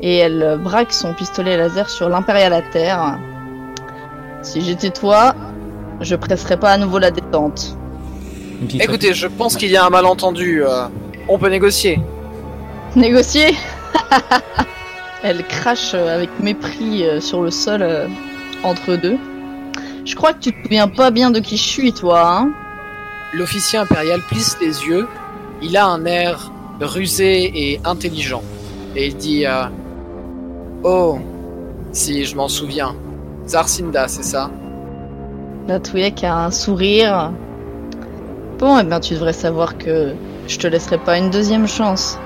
Et elle euh, braque son pistolet laser sur l'impérial à terre. Si j'étais toi, je presserais pas à nouveau la détente. Écoutez, je pense qu'il y a un malentendu. euh, on peut négocier. Négocier Elle crache euh, avec mépris sur le sol euh, entre eux deux. Je crois que tu te souviens pas bien de qui je suis, toi, hein L'officier impérial plisse les yeux. Il a un air rusé et intelligent. Et il dit euh, Oh, si je m'en souviens. Zarcinda, c'est ça? La Twi'lek a un sourire. Bon, eh bien, tu devrais savoir que je te laisserai pas une deuxième chance.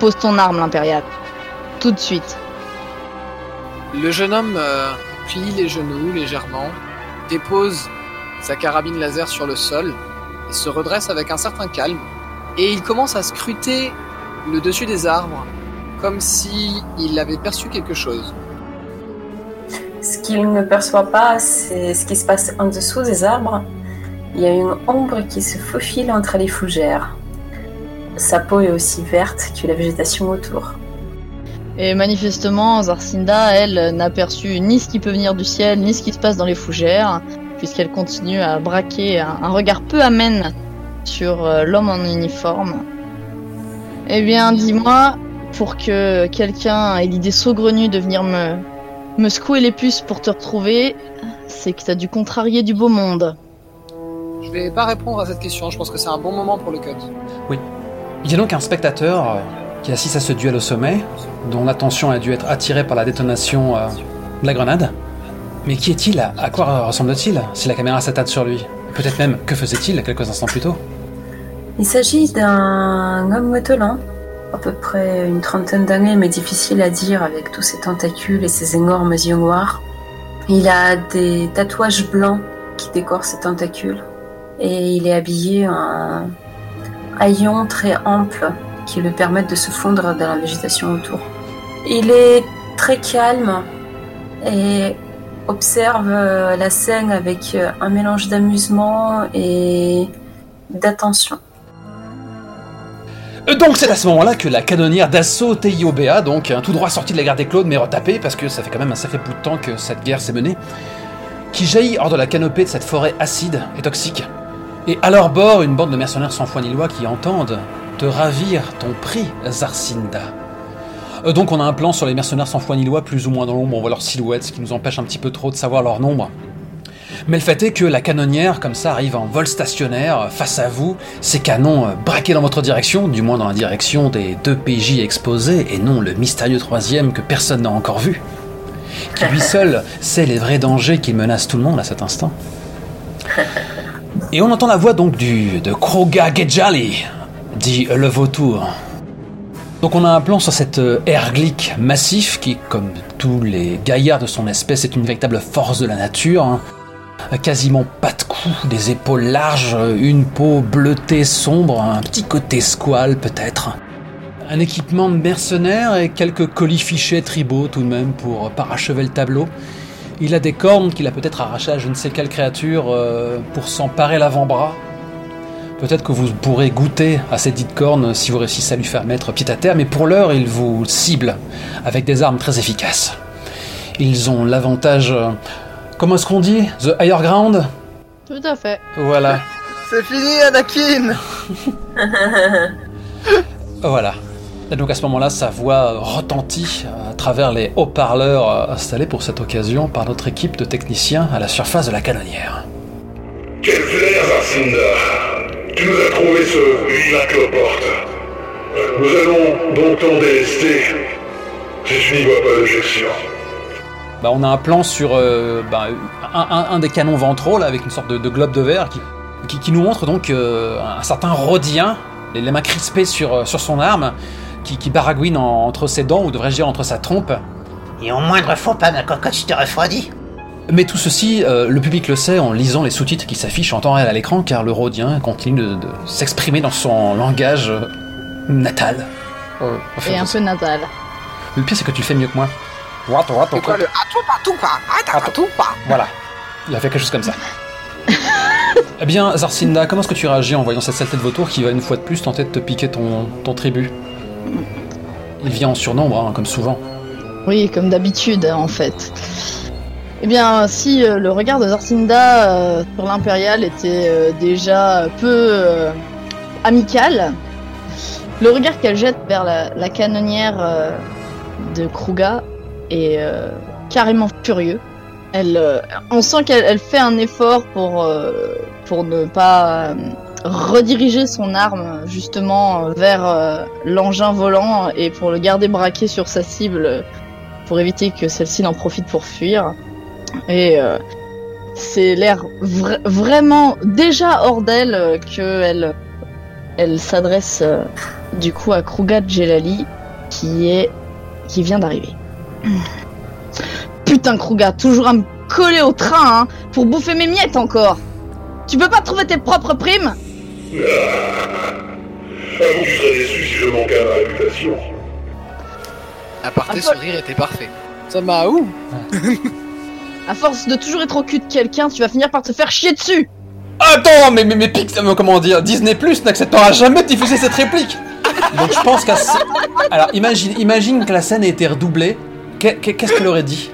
Pose ton arme, l'impérial. Tout de suite. Le jeune homme euh, plie les genoux légèrement, dépose sa carabine laser sur le sol et se redresse avec un certain calme. Et il commence à scruter le dessus des arbres, comme si il avait perçu quelque chose. Ce qu'il ne perçoit pas, c'est ce qui se passe en dessous des arbres. Il y a une ombre qui se faufile entre les fougères. sa peau est aussi verte que la végétation autour. Et manifestement, Zarcinda, elle, n'a perçu ni ce qui peut venir du ciel, ni ce qui se passe dans les fougères, puisqu'elle continue à braquer un, regard peu amène sur euh, l'homme en uniforme. Eh bien, dis-moi, pour que quelqu'un ait l'idée saugrenue de venir me, me secouer les puces pour te retrouver, c'est que t'as dû contrarier du beau monde. Je vais pas répondre à cette question, je pense que c'est un bon moment pour le cut. Il y a donc un spectateur euh, qui assiste à ce duel au sommet, dont l'attention a dû être attirée par la détonation euh, de la grenade. Mais qui est-il? À quoi ressemble-t-il? Si la caméra s'attarde sur lui Peut-être même que faisait-il quelques instants plus tôt? Il s'agit d'un homme motelant, à peu près une trentaine d'années, mais difficile à dire avec tous ses tentacules et ses énormes yeux noirs. Il a des tatouages blancs qui décorent ses tentacules, et il est habillé en haillons très amples qui lui permettent de se fondre dans la végétation autour. Il est très calme et observe euh, la scène avec euh, un mélange d'amusement et d'attention. Euh, Donc c'est à ce moment-là que la canonnière d'assaut Teiobea, donc un tout droit sorti de la guerre des Claudes, mais retapé, parce que ça fait quand même un sacré bout de temps que cette guerre s'est menée, qui jaillit hors de la canopée de cette forêt acide et toxique. Et à leur bord, une bande de mercenaires sans foi ni loi qui entendent te ravir ton prix, Zarcinda. Euh, Donc on a un plan sur les mercenaires sans foi ni loi, plus ou moins dans l'ombre, on voit leur silhouette, ce qui nous empêche un petit peu trop de savoir leur nombre. Mais le fait est que la canonnière, comme ça, arrive en vol stationnaire, face à vous, ses canons euh, braqués dans votre direction, du moins dans la direction des deux PJ exposés, et non le mystérieux troisième que personne n'a encore vu. Qui lui seul sait les vrais dangers qui menacent tout le monde à cet instant. Et on entend la voix donc du de Kroga Gejali, dit le vautour. Donc on a un plan sur cet euh, erglic massif qui, comme tous les gaillards de son espèce, est une véritable force de la nature. Quasiment pas de cou, des épaules larges, une peau bleutée sombre, un petit côté squale peut-être. Un équipement de mercenaires et quelques colifichets tribaux tout de même pour parachever le tableau. Il a des cornes qu'il a peut-être arrachées à je ne sais quelle créature euh, pour s'emparer l'avant-bras. Peut-être que vous pourrez goûter à ces dites cornes si vous réussissez à lui faire mettre pied à terre, mais pour l'heure, il vous cible avec des armes très efficaces. Ils ont l'avantage. Comment est-ce qu'on dit The higher ground Tout à fait. Voilà. C'est fini, Anakin Voilà. Et donc à ce moment-là, sa voix retentit à travers les haut-parleurs installés pour cette occasion par notre équipe de techniciens à la surface de la canonnière. Quel flair, Zarcinda Tu nous as trouvé ce vilain cloporte. Nous allons donc t'en délester. Si tu n'y vois pas d'objection. Bah, on a un plan sur euh, bah, un, un- un des canons ventraux là, avec une sorte de, de globe de verre qui, qui, qui nous montre donc euh, un certain Rhodien, les, les mains crispées sur, euh, sur son arme, qui, qui baragouine en- entre ses dents, ou devrais-je dire entre sa trompe. Et au moindre faux pas, ma cocotte, je te refroidis. Mais tout ceci, euh, le public le sait en lisant les sous-titres qui s'affichent en temps réel à l'écran, car le Rhodien continue de, de s'exprimer dans son langage euh, natal. Euh, en fait, Et un peu natal. Le pire, c'est que tu le fais mieux que moi. C'est quoi le Atoupa Toupa Voilà. Il a fait quelque chose comme ça. eh bien, Zarcinda, comment est-ce que tu réagis en voyant cette saleté de vautour qui va une fois de plus tenter de te piquer ton, ton tribut Il vient en surnombre, hein, comme souvent. Oui, comme d'habitude, en fait. Eh bien, si euh, le regard de Zarcinda euh, sur l'impérial était euh, déjà peu euh, amical, le regard qu'elle jette vers la, la canonnière euh, de Kruga est euh, carrément furieux. Elle, euh, on sent qu'elle elle fait un effort pour euh, pour ne pas euh, rediriger son arme justement euh, vers l'engin volant et pour le garder braqué sur sa cible pour éviter que celle-ci n'en profite pour fuir. Et c'est l'air vra- vraiment déjà hors d'elle euh, que elle s'adresse euh, du coup à Kruga Jelali qui est qui vient d'arriver. Putain Kruga, toujours à me coller au train hein, pour bouffer mes miettes encore. Tu peux pas trouver tes propres primes que tu serais déçu si je manquais à ma réputation. À part tes Ah, sourires étaient parfaits. Ça m'a où À force de toujours être au cul de quelqu'un, tu vas finir par te faire chier dessus. Attends, mais, mais, mais Pix- euh, comment dire, Disney Plus n'acceptera jamais de diffuser cette réplique Donc je pense qu'à ce- Alors imagine, imagine que la scène ait été redoublée. Qu'est- qu'est- Qu'est-ce qu'elle aurait dit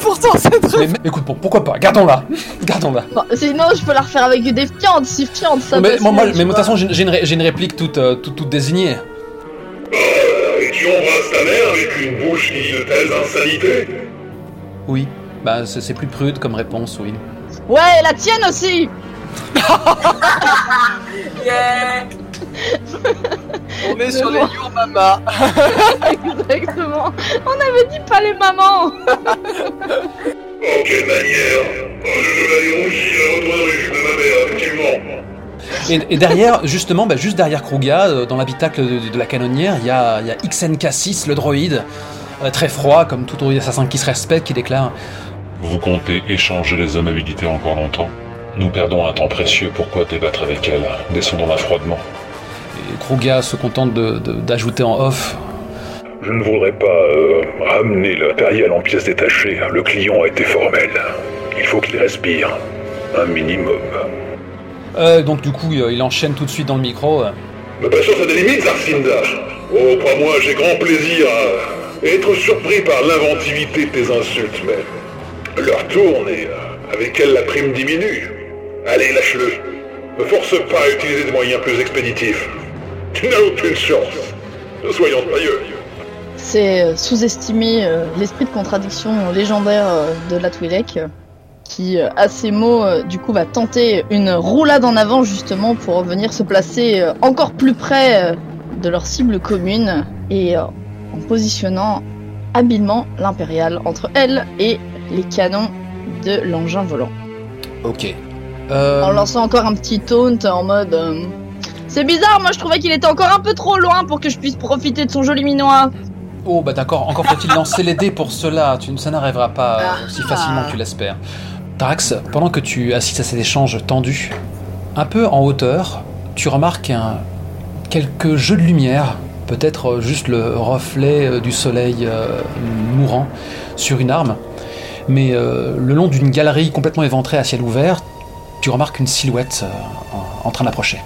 Pourtant, c'est très. mais, mais écoute, bon, pourquoi pas Gardons-la. Gardons-la. Bon, sinon, je peux la refaire avec des fientes, si fientes, ça mais moi, moi, mais de toute façon, j'ai j'ai une, ré- j'ai une réplique toute, euh, toute, toute désignée. Et tu embrasses ta mère avec une bouche qui de telles insanités Oui. Bah, c'est c'est plus prude comme réponse, oui. Ouais, la tienne aussi Yeah. On est sur les. Your Mama. Exactement. On avait dit pas les mamans et Et, et derrière, justement, bah, juste derrière Kruga, euh, dans l'habitacle de, de la canonnière, il y a, il y a XNK6, le droïde, euh, très froid, comme tout droïde assassin qui se respecte, qui déclare Vous comptez échanger les amabilités encore longtemps? Nous perdons un temps précieux, pourquoi débattre avec elle? Descendons-la froidement. Kruga se contente d'ajouter en off Je ne voudrais pas euh, ramener le matériel en pièces détachées. Le client a été formel. Il faut qu'il respire. Un minimum. Euh, donc du coup, il enchaîne tout de suite dans le micro. Mais pas sûr, ça des limites, Zarcinda. Oh, crois-moi, j'ai grand plaisir à être surpris par l'inventivité de tes insultes, mais leur tourne et euh, avec elle la prime diminue. Allez, lâche-le. Ne force pas à utiliser des moyens plus expéditifs. Tu n'as aucune chance. Soyons sérieux. C'est euh, sous-estimer euh, l'esprit de contradiction légendaire euh, de la Twi'lek, qui, euh, à ces mots, du coup, va tenter une roulade en avant, justement, pour venir se placer encore plus près de leur cible commune, et en positionnant habilement l'impériale entre elle et les canons de l'engin volant. Ok. Euh, En lançant encore un petit taunt en mode... c'est bizarre, moi je trouvais qu'il était encore un peu trop loin pour que je puisse profiter de son joli minois. Oh, bah d'accord, encore faut-il lancer les dés pour cela. Tu, ça n'arrivera pas euh, aussi Ah. facilement que tu l'espères. Drax, pendant que tu assistes à cet échange tendu, un peu en hauteur, tu remarques un, quelques jeux de lumière, peut-être euh, juste le reflet euh, du soleil euh, mourant sur une arme, mais euh, le long d'une galerie complètement éventrée à ciel ouvert, tu remarques une silhouette euh, en, en train d'approcher.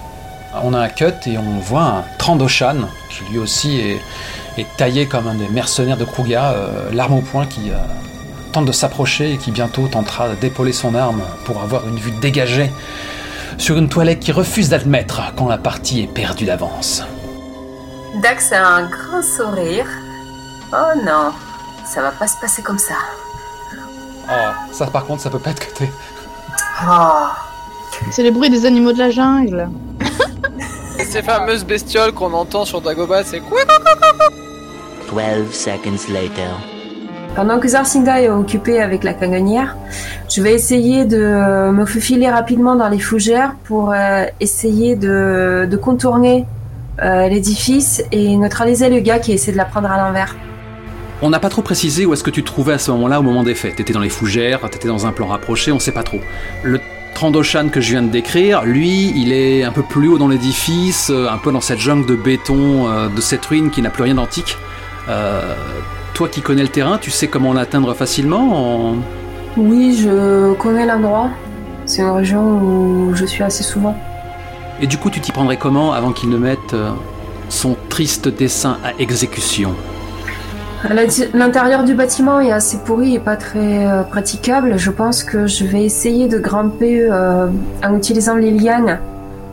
On a un cut et on voit un Trandoshan, qui lui aussi est, est taillé comme un des mercenaires de Kruga, euh, l'arme au poing qui euh, tente de s'approcher et qui bientôt tentera d'épauler son arme pour avoir une vue dégagée sur une toilette qui refuse d'admettre quand la partie est perdue d'avance. Dax a un grand sourire. Oh non, ça va pas se passer comme ça. Oh, ça par contre, ça peut pas être que t'es. Oh. C'est les bruits des animaux de la jungle. Ces fameuses bestioles qu'on entend sur Dagobah, c'est quoi 12 seconds later. Pendant que Zarcinda est occupée avec la canonnière, je vais essayer de me faufiler rapidement dans les fougères pour euh, essayer de, de contourner euh, l'édifice et neutraliser le gars qui essaie de la prendre à l'envers. On n'a pas trop précisé où est-ce que tu te trouvais à ce moment-là au moment des faits. T'étais dans les fougères, t'étais dans un plan rapproché, on sait pas trop. Le Trandoshan que je viens de décrire, lui, il est un peu plus haut dans l'édifice, euh, un peu dans cette jungle de béton, euh, de cette ruine qui n'a plus rien d'antique. Euh, toi qui connais le terrain, tu sais comment l'atteindre facilement en- Oui, je connais l'endroit. C'est une région où je suis assez souvent. Et du coup, tu t'y prendrais comment avant qu'il ne mette son triste dessin à exécution? L'intérieur du bâtiment est assez pourri et pas très euh, praticable. Je pense que je vais essayer de grimper euh, en utilisant les lianes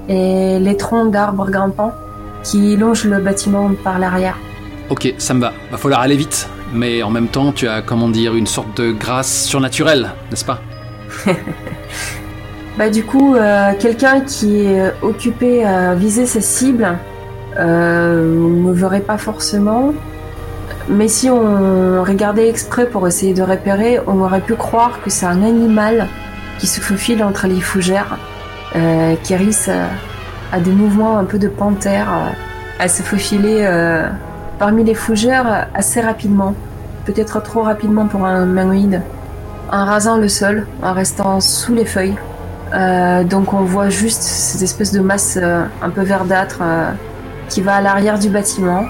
et les troncs d'arbres grimpants qui longent le bâtiment par l'arrière. Ok, ça me va. Va falloir aller vite. Mais en même temps, tu as, comment dire, une sorte de grâce surnaturelle, n'est-ce pas? Bah du coup, euh, quelqu'un qui est occupé à viser sa cible ne verrait pas forcément. Mais si on regardait exprès pour essayer de repérer, on aurait pu croire que c'est un animal qui se faufile entre les fougères, euh, qui risque à, à des mouvements un peu de panthère, euh, à se faufiler euh, parmi les fougères assez rapidement. Peut-être trop rapidement pour un humanoïde. En rasant le sol, en restant sous les feuilles. Euh, donc on voit juste cette espèce de masse euh, un peu verdâtre euh, qui va à l'arrière du bâtiment.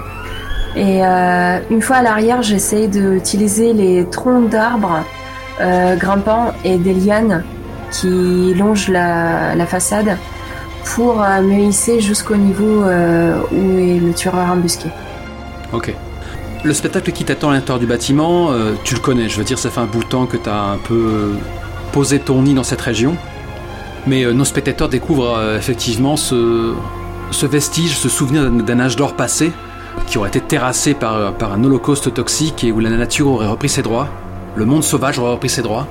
Et euh, une fois à l'arrière, j'essaie d'utiliser les troncs d'arbres euh, grimpants et des lianes qui longe la, façade pour euh, me hisser jusqu'au niveau où est le tueur embusqué. Ok. Le spectacle qui t'attend à l'intérieur du bâtiment, tu le connais. Je veux dire, ça fait un bout de temps que tu as un peu posé ton nid dans cette région. Mais nos spectateurs découvrent effectivement ce, vestige, ce souvenir d'un âge d'or passé, qui aurait été terrassé par, par un holocauste toxique et où la nature aurait repris ses droits. Le monde sauvage aurait repris ses droits.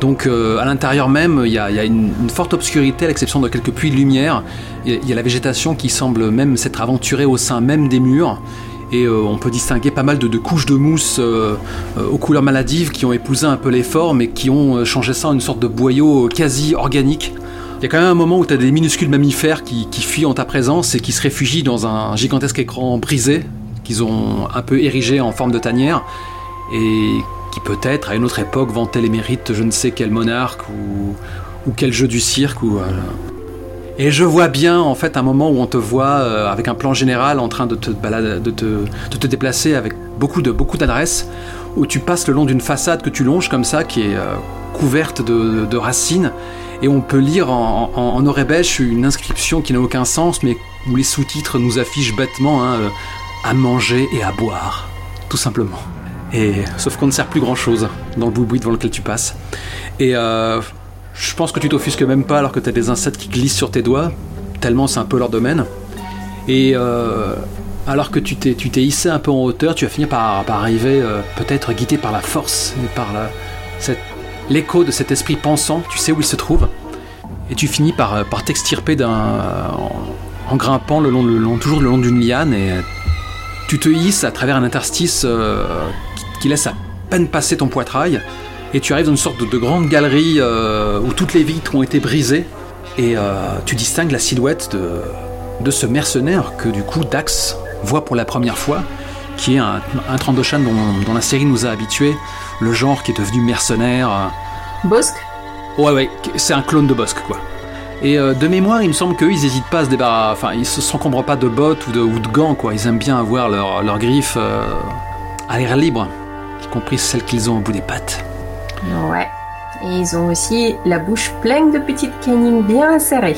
Donc euh, à l'intérieur même, il y a, une, forte obscurité à l'exception de quelques puits de lumière. Il y a- la végétation qui semble même s'être aventurée au sein même des murs. Et euh, on peut distinguer pas mal de, couches de mousse euh, euh, aux couleurs maladives qui ont épousé un peu les formes et qui ont euh, changé ça en une sorte de boyau euh, quasi organique. Il y a quand même un moment où tu as des minuscules mammifères qui, fuient en ta présence et qui se réfugient dans un gigantesque écran brisé qu'ils ont un peu érigé en forme de tanière et qui peut-être à une autre époque vantait les mérites je ne sais quel monarque ou, quel jeu du cirque ou euh, et je vois bien en fait un moment où on te voit euh, avec un plan général en train de te, balade- de te, de te déplacer avec beaucoup de beaucoup d'adresses où tu passes le long d'une façade que tu longes comme ça qui est euh, couverte de, racines et on peut lire en, en, orébèche une inscription qui n'a aucun sens mais où les sous-titres nous affichent bêtement hein, euh, à manger et à boire tout simplement. Et sauf qu'on ne sert plus grand chose dans le boui-boui devant lequel tu passes. Et euh, je pense que tu t'offusques même pas alors que tu as des insectes qui glissent sur tes doigts, tellement c'est un peu leur domaine. Et alors que tu t'es, tu hissé un peu en hauteur, tu vas finir par, par arriver, euh, peut-être guidé par la force et par la, l'écho de cet esprit pensant, tu sais où il se trouve. Et tu finis par, euh, par t'extirper d'un, en, grimpant le long, le long- toujours le long d'une liane et tu te hisses à travers un interstice euh, qui, laisse à peine passer ton poitrail et tu arrives dans une sorte de, de grande galerie euh, où toutes les vitres ont été brisées et euh, tu distingues la silhouette de, de ce mercenaire que du coup Dax voit pour la première fois, qui est un, un Trandoshan dont, dont la série nous a habitués, le genre qui est devenu mercenaire. euh, Bosque Ouais, ouais, c'est un clone de Bosque, quoi. Et euh, de mémoire, il me semble qu'eux, ils n'hésitent pas à se débarrasser. Enfin, ils se s'encombrent pas de bottes ou de, ou de gants, quoi. Ils aiment bien avoir leurs griffes euh, à l'air libre, y compris celles qu'ils ont au bout des pattes. Ouais. Et ils ont aussi la bouche pleine de petites canines bien serrées.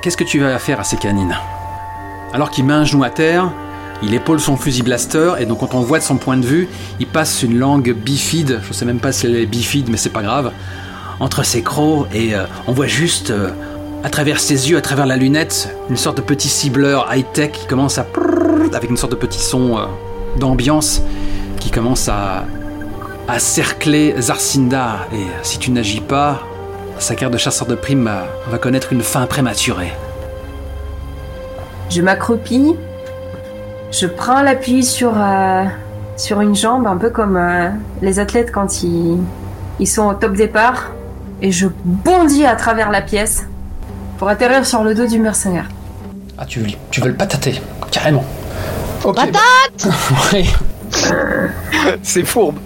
Qu'est-ce que tu vas faire à ces canines? Alors qu'il met un genou à terre, il épaule son fusil blaster, et donc quand on voit de son point de vue, il passe une langue bifide, je sais même pas si elle est bifide, mais c'est pas grave, entre ses crocs, et euh, on voit juste, euh, à travers ses yeux, à travers la lunette, une sorte de petit cibleur high-tech qui commence à... avec une sorte de petit son euh, d'ambiance, qui commence à, à cercler Zarcinda, et si tu n'agis pas, sa carte de chasseur de primes va connaître une fin prématurée. Je m'accroupis. Je prends l'appui sur, euh, sur une jambe, un peu comme euh, les athlètes quand ils, ils sont au top départ. Et je bondis à travers la pièce pour atterrir sur le dos du mercenaire. Ah, tu veux, tu veux le patater, carrément. Ok. Patate Oui. C'est fourbe.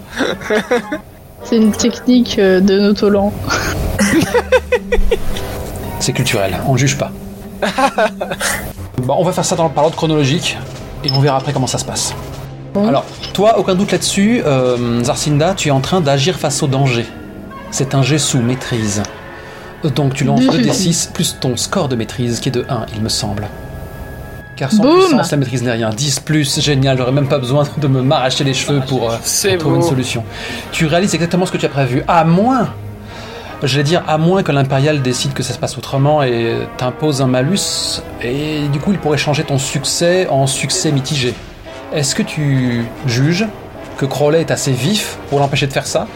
C'est une technique euh, de Notolan. C'est culturel, on juge pas. bon, on va faire ça dans, par l'ordre chronologique et on verra après comment ça se passe. Alors, toi, aucun doute là-dessus, euh, Zarcinda, tu es en train d'agir face au danger. C'est un jet sous maîtrise. Donc tu lances 2d6 plus ton score de maîtrise qui est de 1, il me semble. Car sans Boum puissance, la maîtrise n'est rien. 10 plus, génial, j'aurais même pas besoin de me m'arracher les cheveux pour, euh, C'est trouver une solution. Tu réalises exactement ce que tu as prévu, à moins, j'allais dire, à moins que l'Impérial décide que ça se passe autrement et t'impose un malus, et du coup il pourrait changer ton succès en succès mitigé. Est-ce que tu juges que Crowley est assez vif pour l'empêcher de faire ça?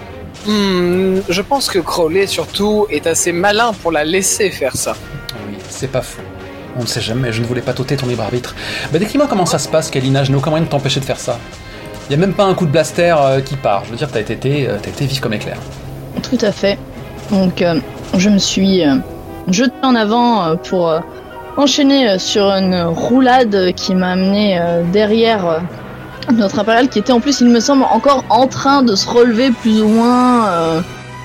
Hmm, je pense que Crowley, surtout, est assez malin pour la laisser faire ça. Oui, c'est pas faux. On ne sait jamais, je ne voulais pas t'ôter ton libre arbitre. Bah décris-moi comment ça se passe, Kalina, je n'ai aucun moyen de t'empêcher de faire ça. Y a même pas un coup de blaster euh, qui part, je veux dire, t'as été, euh, t'as été vif comme éclair. Tout à fait. Donc, euh, je me suis euh, jeté en avant euh, pour euh, enchaîner euh, sur une roulade qui m'a amené euh, derrière euh, notre impérial qui était en plus, il me semble, encore en train de se relever plus ou moins. euh,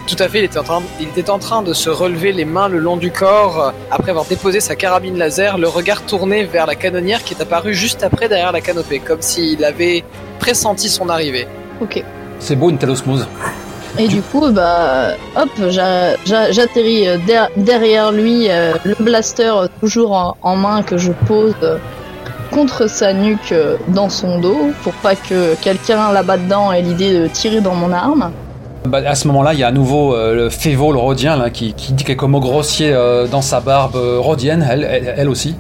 Tout à fait, il était en train, il était en train de se relever les mains le long du corps euh, après avoir déposé sa carabine laser, le regard tourné vers la canonnière qui est apparue juste après derrière la canopée, comme s'il avait pressenti son arrivée. Ok. C'est beau une telle osmose. Et du coup, bah, hop, j'a- j'a- j'atterris euh, der- derrière lui, euh, le blaster euh, toujours en, en main que je pose euh, contre sa nuque euh, dans son dos, pour pas que quelqu'un là-bas dedans ait l'idée de tirer dans mon arme. Bah, à ce moment-là, il y a à nouveau euh, le Févo, le Rhodien, là, qui, qui dit quelques mots grossiers euh, dans sa barbe euh, rhodienne, elle, elle, elle aussi.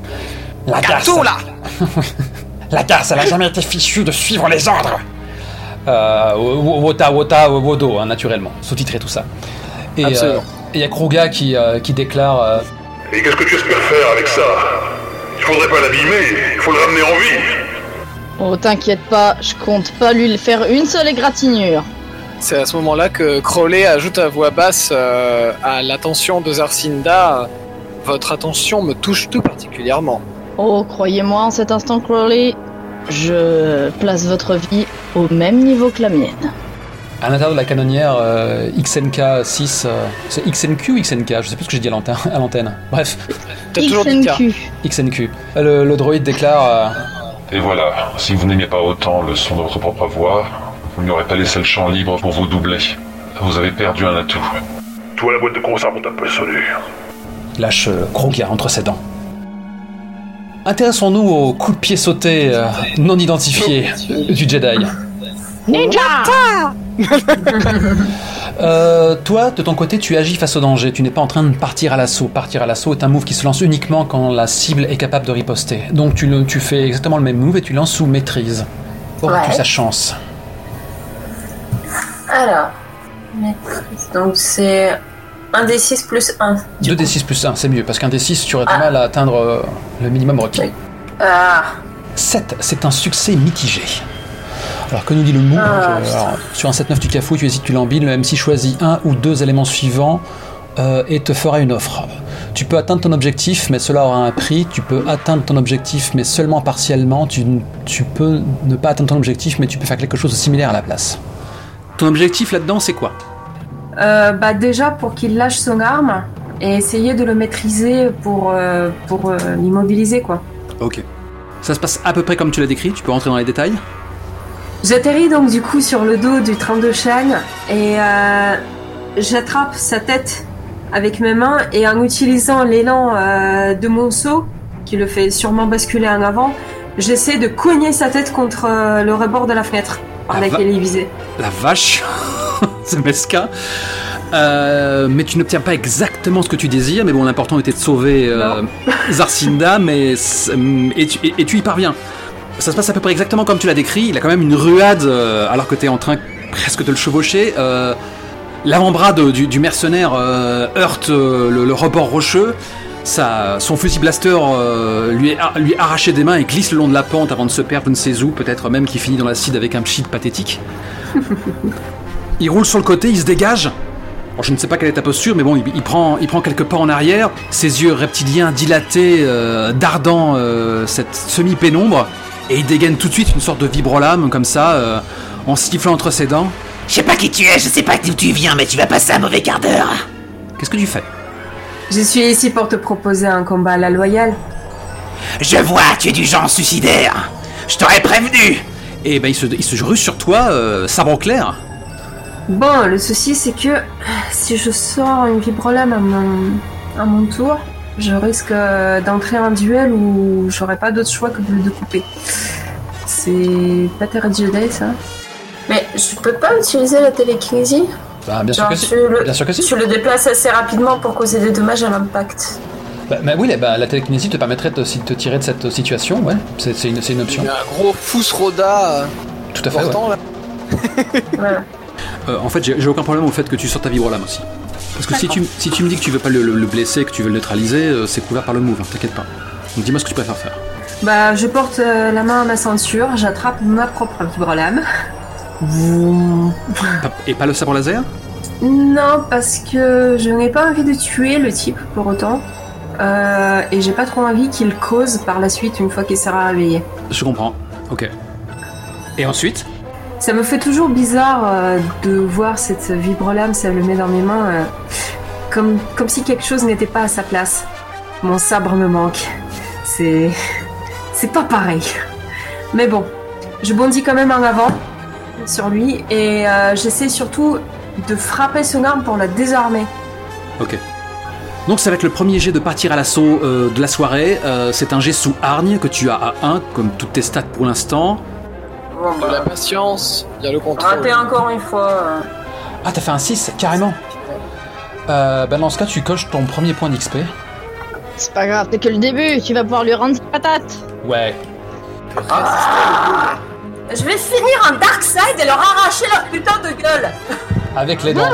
La garce, Tout là la garce, elle a jamais été fichue de suivre les ordres. Euh, wo- Wota, Wota, Wodo, hein, naturellement, sous-titré tout ça. Et euh, il y a Kruga qui, euh, qui déclare euh, Et qu'est-ce que tu espères faire avec ça? Il faudrait pas l'abîmer, il faut le ramener en vie. Oh, t'inquiète pas, je compte pas lui faire une seule égratignure. C'est à ce moment-là que Crowley ajoute à voix basse euh, à l'attention de Zarcinda Votre attention me touche tout particulièrement. Oh, croyez-moi, en cet instant, Crowley, je place votre vie au même niveau que la mienne. à l'intérieur de la canonnière euh, XNK 6, euh, c'est XNQ ou XNK Je sais plus ce que j'ai dit à l'antenne. à l'antenne. Bref, T'as toujours dit cas. XNQ. XNQ. Le, le droïde déclare euh, Et voilà, si vous n'aimez pas autant le son de votre propre voix, vous n'aurez pas laissé le champ libre pour vous doubler. Vous avez perdu un atout. Toi, la boîte de conserve, on t'a pas sonné. lâche euh, Kruga entre ses dents. Intéressons-nous au coup de pied sauté euh, non identifié du Jedi. Ninja Euh, toi, de ton côté, tu agis face au danger. Tu n'es pas en train de partir à l'assaut. Partir à l'assaut est un move qui se lance uniquement quand la cible est capable de riposter. Donc tu, le- tu fais exactement le même move et tu lances sous maîtrise. Auras-tu Ouais. sa chance? Alors, maîtrise. Donc c'est 1 des 6 plus 1. 2d6 plus 1, c'est mieux, parce qu'un d6, tu aurais du Ah. mal à atteindre euh, le minimum requis. Oui. Ah, 7, c'est un succès mitigé. Alors que nous dit le move Ah, je- alors, Sur un 7-9 tu cafouilles, tu hésites, tu l'embines, le MC choisit un ou deux éléments suivants euh, et te fera une offre. Tu peux atteindre ton objectif, mais cela aura un prix. Tu peux atteindre ton objectif, mais seulement partiellement. Tu, tu peux ne pas atteindre ton objectif, mais tu peux faire quelque chose de similaire à la place. Ton objectif là-dedans, c'est quoi? Euh, bah déjà pour qu'il lâche son arme et essayer de le maîtriser pour, euh, pour euh, l'immobiliser quoi. Ok. Ça se passe à peu près comme tu l'as décrit, tu peux rentrer dans les détails J'atterris donc du coup sur le dos du 32 chêne et j'attrape sa tête avec mes mains et en utilisant l'élan de mon saut qui le fait sûrement basculer en avant, j'essaie de cogner sa tête contre le rebord de la fenêtre par laquelle il visé. La vache C'est mesquin. Euh, mais tu n'obtiens pas exactement ce que tu désires, mais bon, l'important était de sauver euh, Zarcinda, mais et tu, et- et tu y parviens. Ça se passe à peu près exactement comme tu l'as décrit. Il a quand même une ruade, euh, alors que tu es en train presque de le chevaucher. Euh, L'avant-bras du, du mercenaire euh, heurte le, le rebord rocheux. Son fusil blaster lui, est, lui arraché des mains et glisse le long de la pente avant de se perdre, je ne sais où, peut-être même qu'il finit dans l'acide avec un pchit pathétique. Il roule sur le côté, il se dégage. Alors, je ne sais pas quelle est ta posture, mais bon, il, il prend, il prend quelques pas en arrière. Ses yeux reptiliens dilatés, euh, dardant euh, cette semi-pénombre. Et il dégaine tout de suite une sorte de vibrolame, comme ça, euh, en sifflant entre ses dents. Je sais pas qui tu es, je sais pas d'où tu viens, mais tu vas passer un mauvais quart d'heure. Qu'est-ce que tu fais? Je suis ici pour te proposer un combat à la loyale. Je vois, tu es du genre suicidaire. Je t'aurais prévenu. Et ben, il se, il se rue sur toi, euh, sabre clair. Bon, le souci c'est que si je sors une vibrolame à mon, à mon tour, je risque euh, d'entrer en duel où j'aurai pas d'autre choix que de le couper. C'est pas très Jedi ça. Mais je peux pas utiliser la télékinésie? Bah, bien sûr que si. tu le, Bien sûr que si. tu le déplaces assez rapidement pour causer des dommages à l'impact. Bah, bah oui, bah, la télékinésie te permettrait de te tirer de cette situation, ouais. C'est une, une Il option. y a un gros Roda euh, Tout à fait, ouais. important là. Voilà. Euh, en fait, j'ai aucun problème au fait que tu sortes ta vibrolame aussi. Parce que si tu, si tu me dis que tu veux pas le, le- le blesser, que tu veux le neutraliser, euh, c'est couvert par le move, hein, t'inquiète pas. Donc dis-moi ce que tu préfères faire. Bah, je porte euh, la main à ma ceinture, j'attrape ma propre vibrolame. Et pas le sabre laser? Non, parce que je n'ai pas envie de tuer le type pour autant. Euh, et j'ai pas trop envie qu'il cause par la suite une fois qu'il sera réveillé. Je comprends. Ok. Et ensuite? Ça me fait toujours bizarre euh, de voir cette vibrolame, ça le met dans mes mains, euh, comme, comme si quelque chose n'était pas à sa place. Mon sabre me manque. C'est. C'est pas pareil. Mais bon, je bondis quand même en avant sur lui et euh, j'essaie surtout de frapper son arme pour la désarmer. Ok. Donc ça va être le premier jet de partir à l'assaut euh, de la soirée. C'est un jet sous hargne que tu as à 1, comme toutes tes stats pour l'instant. Bon, la patience, il y a le contrôle. raté encore une fois. euh. Ah, t'as fait un 6, carrément euh, bah dans ce cas, tu coches ton premier point d'XP. C'est pas grave, c'est que le début, tu vas pouvoir lui rendre sa patate. Ouais. Je vais finir en Dark Side et leur arracher leur putain de gueule. Avec les dents.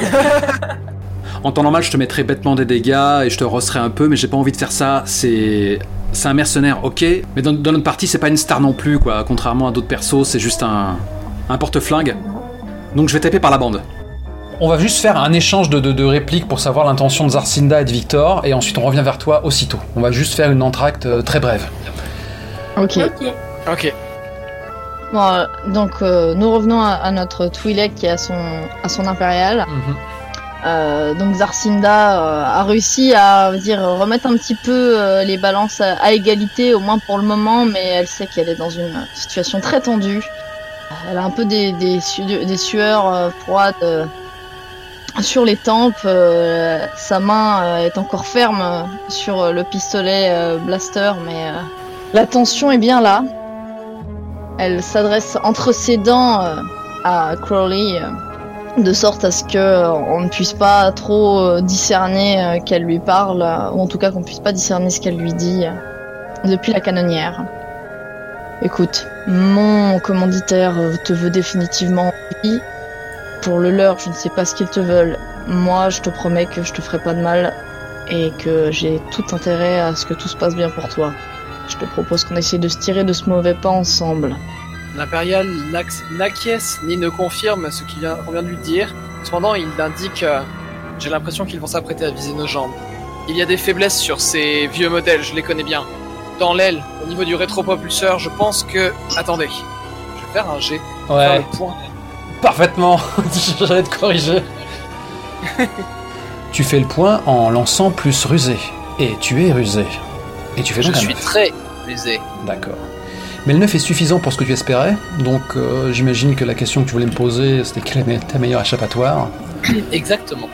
en temps normal, je te mettrais bêtement des dégâts et je te rosserais un peu, mais j'ai pas envie de faire ça. C'est. C'est un mercenaire, ok, mais dans, dans notre partie, c'est pas une star non plus, quoi. Contrairement à d'autres persos, c'est juste un, un porte-flingue. Donc je vais taper par la bande. On va juste faire un échange de, de- de répliques pour savoir l'intention de Zarcinda et de Victor, et ensuite on revient vers toi aussitôt. On va juste faire une entracte euh, très brève. Ok. Ok. Bon, euh, donc euh, nous revenons à, à notre Twi'lek qui à son, à son impérial. Euh, donc Zarcinda euh, a réussi à dire remettre un petit peu euh, les balances à, égalité, au moins pour le moment, mais elle sait qu'elle est dans une situation très tendue. Elle a un peu des, des, su- des sueurs euh, froides euh, sur les tempes. euh, sa main est encore ferme sur le pistolet blaster, mais la tension est bien là. Elle s'adresse entre ses dents à Crowley, de sorte à ce que euh, on ne puisse pas trop euh, discerner euh, qu'elle lui parle, ou en tout cas qu'on puisse pas discerner ce qu'elle lui dit depuis la canonnière. Écoute, mon commanditaire te veut définitivement. Pour le leur, je ne sais pas ce qu'ils te veulent. Moi, je te promets que je te ferai pas de mal et que j'ai tout intérêt à ce que tout se passe bien pour toi. Je te propose qu'on essaye de se tirer de ce mauvais pas ensemble. L'impérial n'ac- n'acquiesce ni ne confirme ce qu'on vient de lui dire. Cependant, il indique euh, J'ai l'impression qu'ils vont s'apprêter à viser nos jambes. Il y a des faiblesses sur ces vieux modèles, je les connais bien. Dans l'aile, au niveau du rétropropulseur, je pense que. Attendez. Je vais faire un G. Ouais, le point. parfaitement. J'allais te corriger. tu fais le point en lançant plus rusé. Et tu es rusé. Et tu fais Je donc suis neuf. très rusé. D'accord. Mais le 9 est suffisant pour ce que tu espérais, donc euh, j'imagine que la question que tu voulais me poser, c'était quelle est ta meilleure échappatoire Exactement.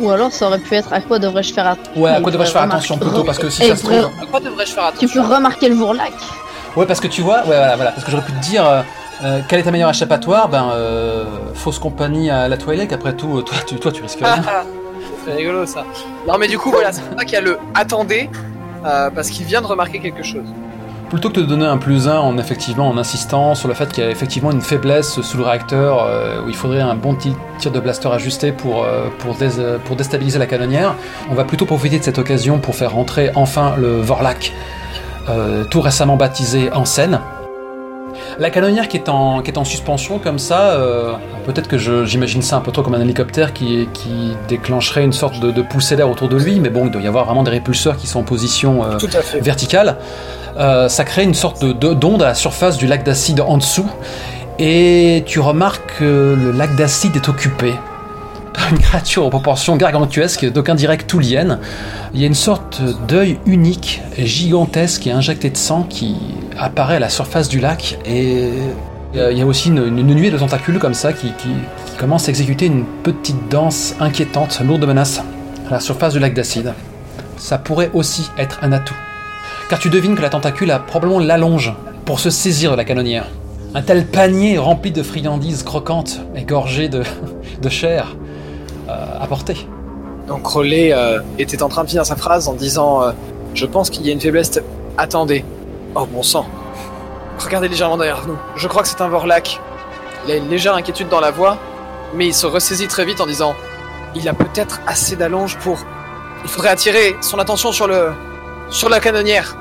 Ou alors ça aurait pu être à quoi devrais-je faire attention Ouais, à quoi devrais-je faire attention plutôt Parce que si Et ça se trouve... vra- À quoi devrais-je faire Tu attention peux remarquer le Vourlac. Ouais, parce que tu vois, ouais, voilà, voilà, parce que j'aurais pu te dire, euh, euh, quelle est ta meilleure échappatoire? Ben, euh, fausse compagnie à la Twilight, après tout, euh, toi, tu, toi, tu risques rien. Ah, C'est rigolo ça. Non mais du coup voilà, c'est pour ça qu'il y a le attendez, euh, parce qu'il vient de remarquer quelque chose. Plutôt que de donner un plus 1 en effectivement en insistant sur le fait qu'il y a effectivement une faiblesse sous le réacteur euh, où il faudrait un bon tir de blaster ajusté pour, euh, euh, pour déstabiliser la canonnière, on va plutôt profiter de cette occasion pour faire rentrer enfin le Vorlak, euh, tout récemment baptisé en scène. La canonnière qui est en, qui est en suspension comme ça, euh, peut-être que j'imagine ça un peu trop comme un hélicoptère qui, qui déclencherait une sorte de, de poussée d'air autour de lui, mais bon, il doit y avoir vraiment des répulseurs qui sont en position euh, verticale. Euh, ça crée une sorte de- de- d'onde à la surface du lac d'acide en dessous, et tu remarques que le lac d'acide est occupé une créature aux proportions gargantuesques, d'aucun direct toulienne. Il y a une sorte d'œil unique, gigantesque et injecté de sang qui apparaît à la surface du lac, et il y a- il y a aussi une, nuée de tentacules comme ça qui, commence à exécuter une petite danse inquiétante, lourde de menaces, à la surface du lac d'acide. Ça pourrait aussi être un atout car tu devines que la tentacule a probablement l'allonge pour se saisir de la canonnière. Un tel panier rempli de friandises croquantes et gorgées de, de chair euh, à portée. Donc Rollet euh, était en train de finir sa phrase en disant euh, Je pense qu'il y a une faiblesse. Attendez. Oh bon sang. Regardez légèrement derrière nous. Je crois que c'est un Vorlac. Il a une légère inquiétude dans la voix, mais il se ressaisit très vite en disant Il a peut-être assez d'allonge pour. Il faudrait attirer son attention sur le. sur la canonnière.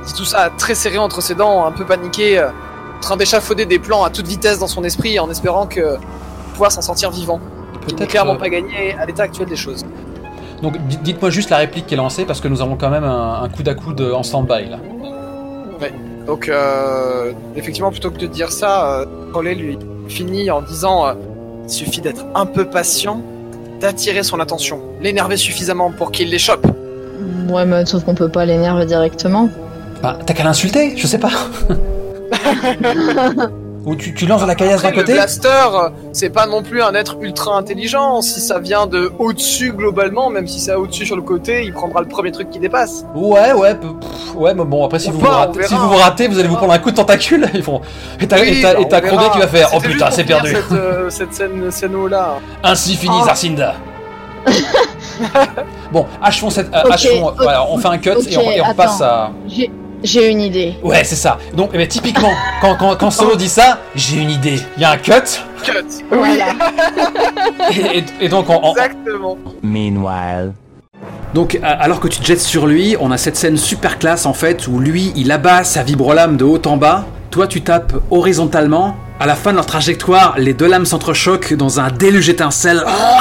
Il dit tout ça très serré entre ses dents, un peu paniqué, en train d'échafauder des plans à toute vitesse dans son esprit en espérant que pouvoir s'en sortir vivant. Peut-être. clairement euh, pas gagné à l'état actuel des choses. Donc di- dites-moi juste la réplique qui est lancée parce que nous avons quand même un, un coup d'à coude en stand-by là. Donc, euh, effectivement, plutôt que de dire ça, euh, Crowley lui finit en disant euh, il suffit d'être un peu patient, d'attirer son attention, l'énerver suffisamment pour qu'il les chope. Ouais, mais sauf qu'on peut pas l'énerver directement. Bah, t'as qu'à l'insulter, je sais pas. Ou tu, tu lances la caillasse d'un Après, le côté blaster, euh, c'est pas non plus un être ultra intelligent. Si ça vient de au-dessus globalement, même si c'est au-dessus sur le côté, il prendra le premier truc qui dépasse. Ouais, ouais, pff, ouais, mais bon, après, si On vous, vous ratez, si vous vous ratez, vous allez vous prendre un coup de tentacule. Ils font. Et t'as Oui, bah, qui va faire Oh putain, c'est perdu. Cette, euh, cette scène, scène là. Ainsi finit Oh. Zarcinda. bon, achevons cette. euh, achevons, voilà, on fait un cut et on, ok, et on attends. passe à. J'ai j'ai une idée. Ouais, c'est ça. Donc, eh ben, typiquement, quand, quand, quand Solo dit ça, j'ai une idée. Il y a un cut, Cut. Voilà. et, et- et donc, on- on- Exactement. Meanwhile. donc, alors que tu te jettes sur lui, on a cette scène super classe en fait où lui il abat sa vibrolame de haut en bas. Toi, tu tapes horizontalement. À la fin de leur trajectoire, les deux lames s'entrechoquent dans un déluge d'étincelles. Ah,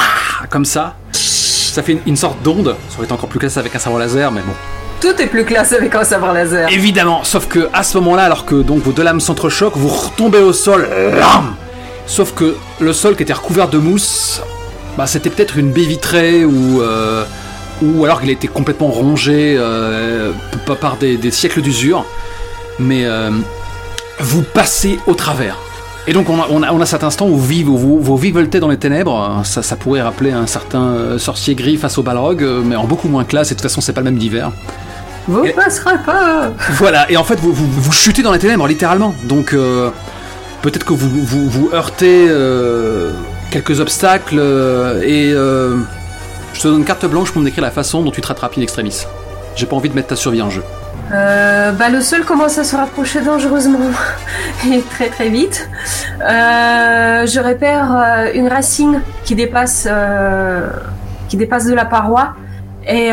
Comme ça. Ça fait une, une sorte d'onde. Ça aurait été encore plus classe avec un sabre laser, mais bon. Tout est plus classe avec un sabre laser. Évidemment, sauf que à ce moment-là, alors que donc vos deux lames s'entrechoquent, vous retombez au sol. Lam Sauf que le sol qui était recouvert de mousse, bah, c'était peut-être une baie vitrée ou euh, alors qu'il a été complètement rongé euh, par des, siècles d'usure. Mais euh, vous passez au travers. Et donc on a, on cet instant où vous, vous, dans les ténèbres. Ça, ça pourrait rappeler un certain sorcier gris face au balrog, mais en beaucoup moins classe. Et de toute façon, c'est pas le même d'hiver. Vous Et- passerez pas. Voilà, et en fait, vous, vous, vous chutez dans les ténèbres, littéralement. Donc, euh, peut-être que vous, vous, vous heurtez euh, quelques obstacles, euh, et je te donne carte blanche pour me décrire la façon dont tu te rattrapes in extremis. J'ai pas envie de mettre ta survie en jeu. Euh, bah, le sol commence à se rapprocher dangereusement et très très vite. Euh, je repère euh, une racine qui dépasse, qui dépasse de la paroi et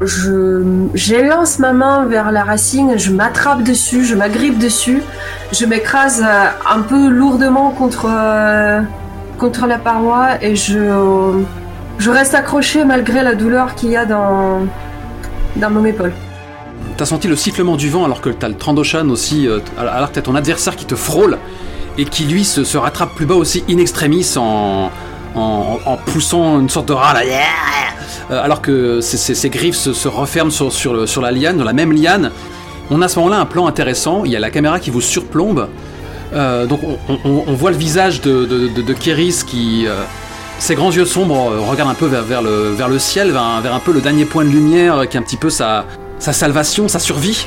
je j'élance ma main vers la racine, je m'attrape dessus, je m'agrippe dessus, je m'écrase euh, un peu lourdement contre euh, contre la paroi et je je reste accroché malgré la douleur qu'il y a dans dans mon épaule. T'as senti le sifflement du vent alors que t'as le Trandoshan aussi, euh, alors que t'as ton adversaire qui te frôle et qui lui se, se rattrape plus bas aussi in extremis en, en, poussant une sorte de là. Euh, alors que ses, griffes se, referment sur, la liane, dans la même liane. On a à ce moment-là un plan intéressant, il y a la caméra qui vous surplombe. Euh, donc on, voit le visage de, de, Kéris qui... euh, ses grands yeux sombres euh, regardent un peu vers, le, ciel, vers, un- peu le dernier point de lumière qui est un petit peu sa salvation, sa survie.